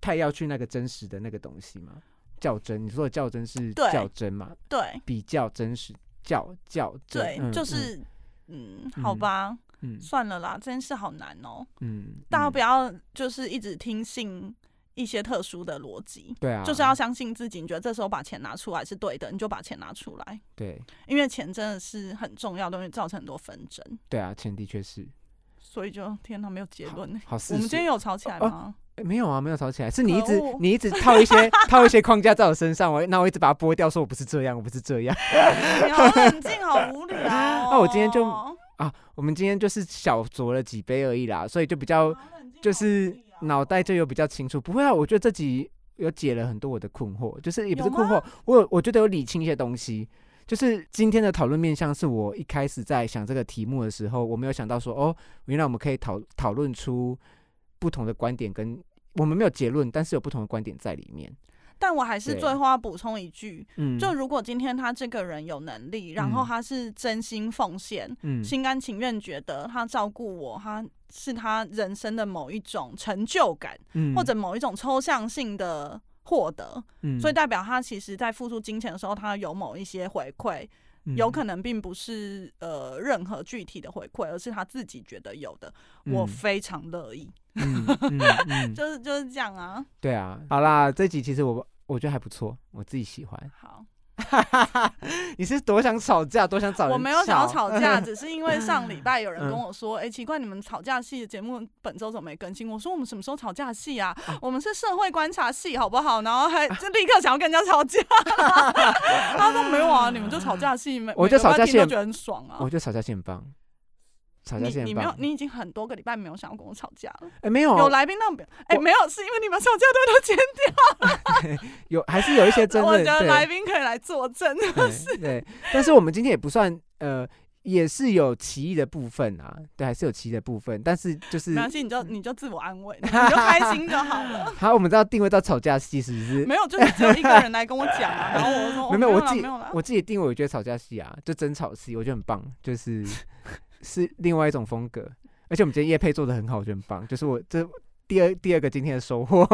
S1: 太要去那个真实的那个东西嘛。较真，你说的较真是较真嘛？
S2: 对，
S1: 比较真实，较较
S2: 真，对，就是嗯，好吧，嗯，算了啦，这件事好难哦。嗯，大家不要就是一直听信一些特殊的逻辑，
S1: 对啊，
S2: 就是要相信自己。你觉得这时候把钱拿出来是对的，你就把钱拿出来。
S1: 对，
S2: 因为钱真的是很重要，东西造成很多纷争。
S1: 对啊，钱的确是。
S2: 所以就天哪，没有结论。
S1: 好，
S2: 我们今天有吵起来吗？
S1: 没有啊，没有吵起来，是你一直你一直套一些 [laughs] 套一些框架在我身上，我那我一直把它剥掉，说我不是这样，我不是这样。[laughs]
S2: 你好冷静，好无聊。[laughs] 那
S1: 我今天就啊，我们今天就是小酌了几杯而已啦，所以就比较就是脑袋就有比较清楚。不会啊，我觉得这集有解了很多我的困惑，就是也不是困惑，我有我觉得有理清一些东西。就是今天的讨论面向是我一开始在想这个题目的时候，我没有想到说，哦，原来我们可以讨讨论出不同的观点，跟我们没有结论，但是有不同的观点在里面。
S2: 但我还是最后要补充一句，就如果今天他这个人有能力，然后他是真心奉献，心甘情愿，觉得他照顾我，他是他人生的某一种成就感，或者某一种抽象性的获得，所以代表他其实在付出金钱的时候，他有某一些回馈，有可能并不是呃任何具体的回馈，而是他自己觉得有的，我非常乐意。[laughs] 就是就是这样啊。
S1: 对啊，好啦，这集其实我我觉得还不错，我自己喜欢。
S2: 好，[laughs]
S1: 你是多想吵架，多想找人？
S2: 我没有想要吵架，[laughs] 只是因为上礼拜有人跟我说，哎，奇怪，你们吵架戏的节目本周怎么没更新？我说我们什么时候吵架戏啊？我们是社会观察戏，好不好？然后还就立刻想要跟人家吵架。[laughs] 他说没有啊，你们就吵架戏，
S1: 我就吵架戏
S2: 觉得很爽啊，
S1: 我觉得吵架戏很棒。
S2: 你你没有，你已经很多个礼拜没有想要跟我吵架了。
S1: 哎，没有，
S2: 有来宾那种，哎，没有，是因为你们吵架都都剪
S1: 掉。[laughs] 有还是有一些真的，我
S2: 觉得来宾可以来作证。
S1: 是对，但是我们今天也不算，呃，也是有歧义的部分啊。对，还是有歧义的部分，但是就是
S2: 没关系，你就你就自我安慰，你就开心就好了。[laughs]
S1: 好，我们知道定位到吵架戏是不是？
S2: 没有，就是只有一个人来跟我讲啊。然后我说，
S1: 没有，
S2: 我
S1: 自己我自己定位，我觉得吵架戏啊，就争吵戏，我觉得很棒，就是。是另外一种风格，而且我们今天夜配做的很好，我觉得很棒。就是我这第二第二个今天的收获，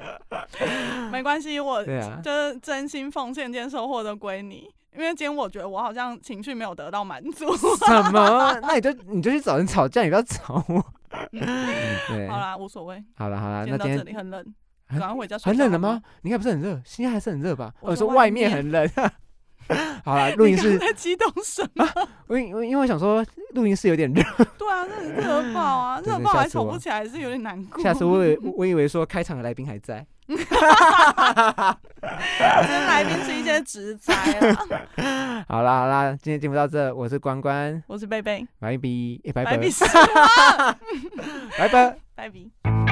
S1: [laughs]
S2: 没关系，我就是真心奉献，今天收获都归你。因为今天我觉得我好像情绪没有得到满足。
S1: 什么？[laughs] 那你就你就去找人吵架，你不要吵我。[laughs] 对，
S2: 好啦，无所谓。
S1: 好了好了，那今天
S2: 这里很冷，赶快回家。
S1: 很冷了吗？你看不是很热，现在还是很热吧？我说外面很冷。[laughs] 好了，录音室
S2: 在激动什么？
S1: 我因因为我想说，录音室有点热。[laughs]
S2: 对啊，那热爆啊，[laughs] 热爆还吵不起来，是有点难过。
S1: 下次我我以为说开场的来宾还在。今
S2: 天来宾是一些直灾
S1: 了。好啦好啦，今天节目到这，我是关关，
S2: 我是贝贝，
S1: 拜拜，
S2: 拜拜，
S1: 拜拜，
S2: 拜拜。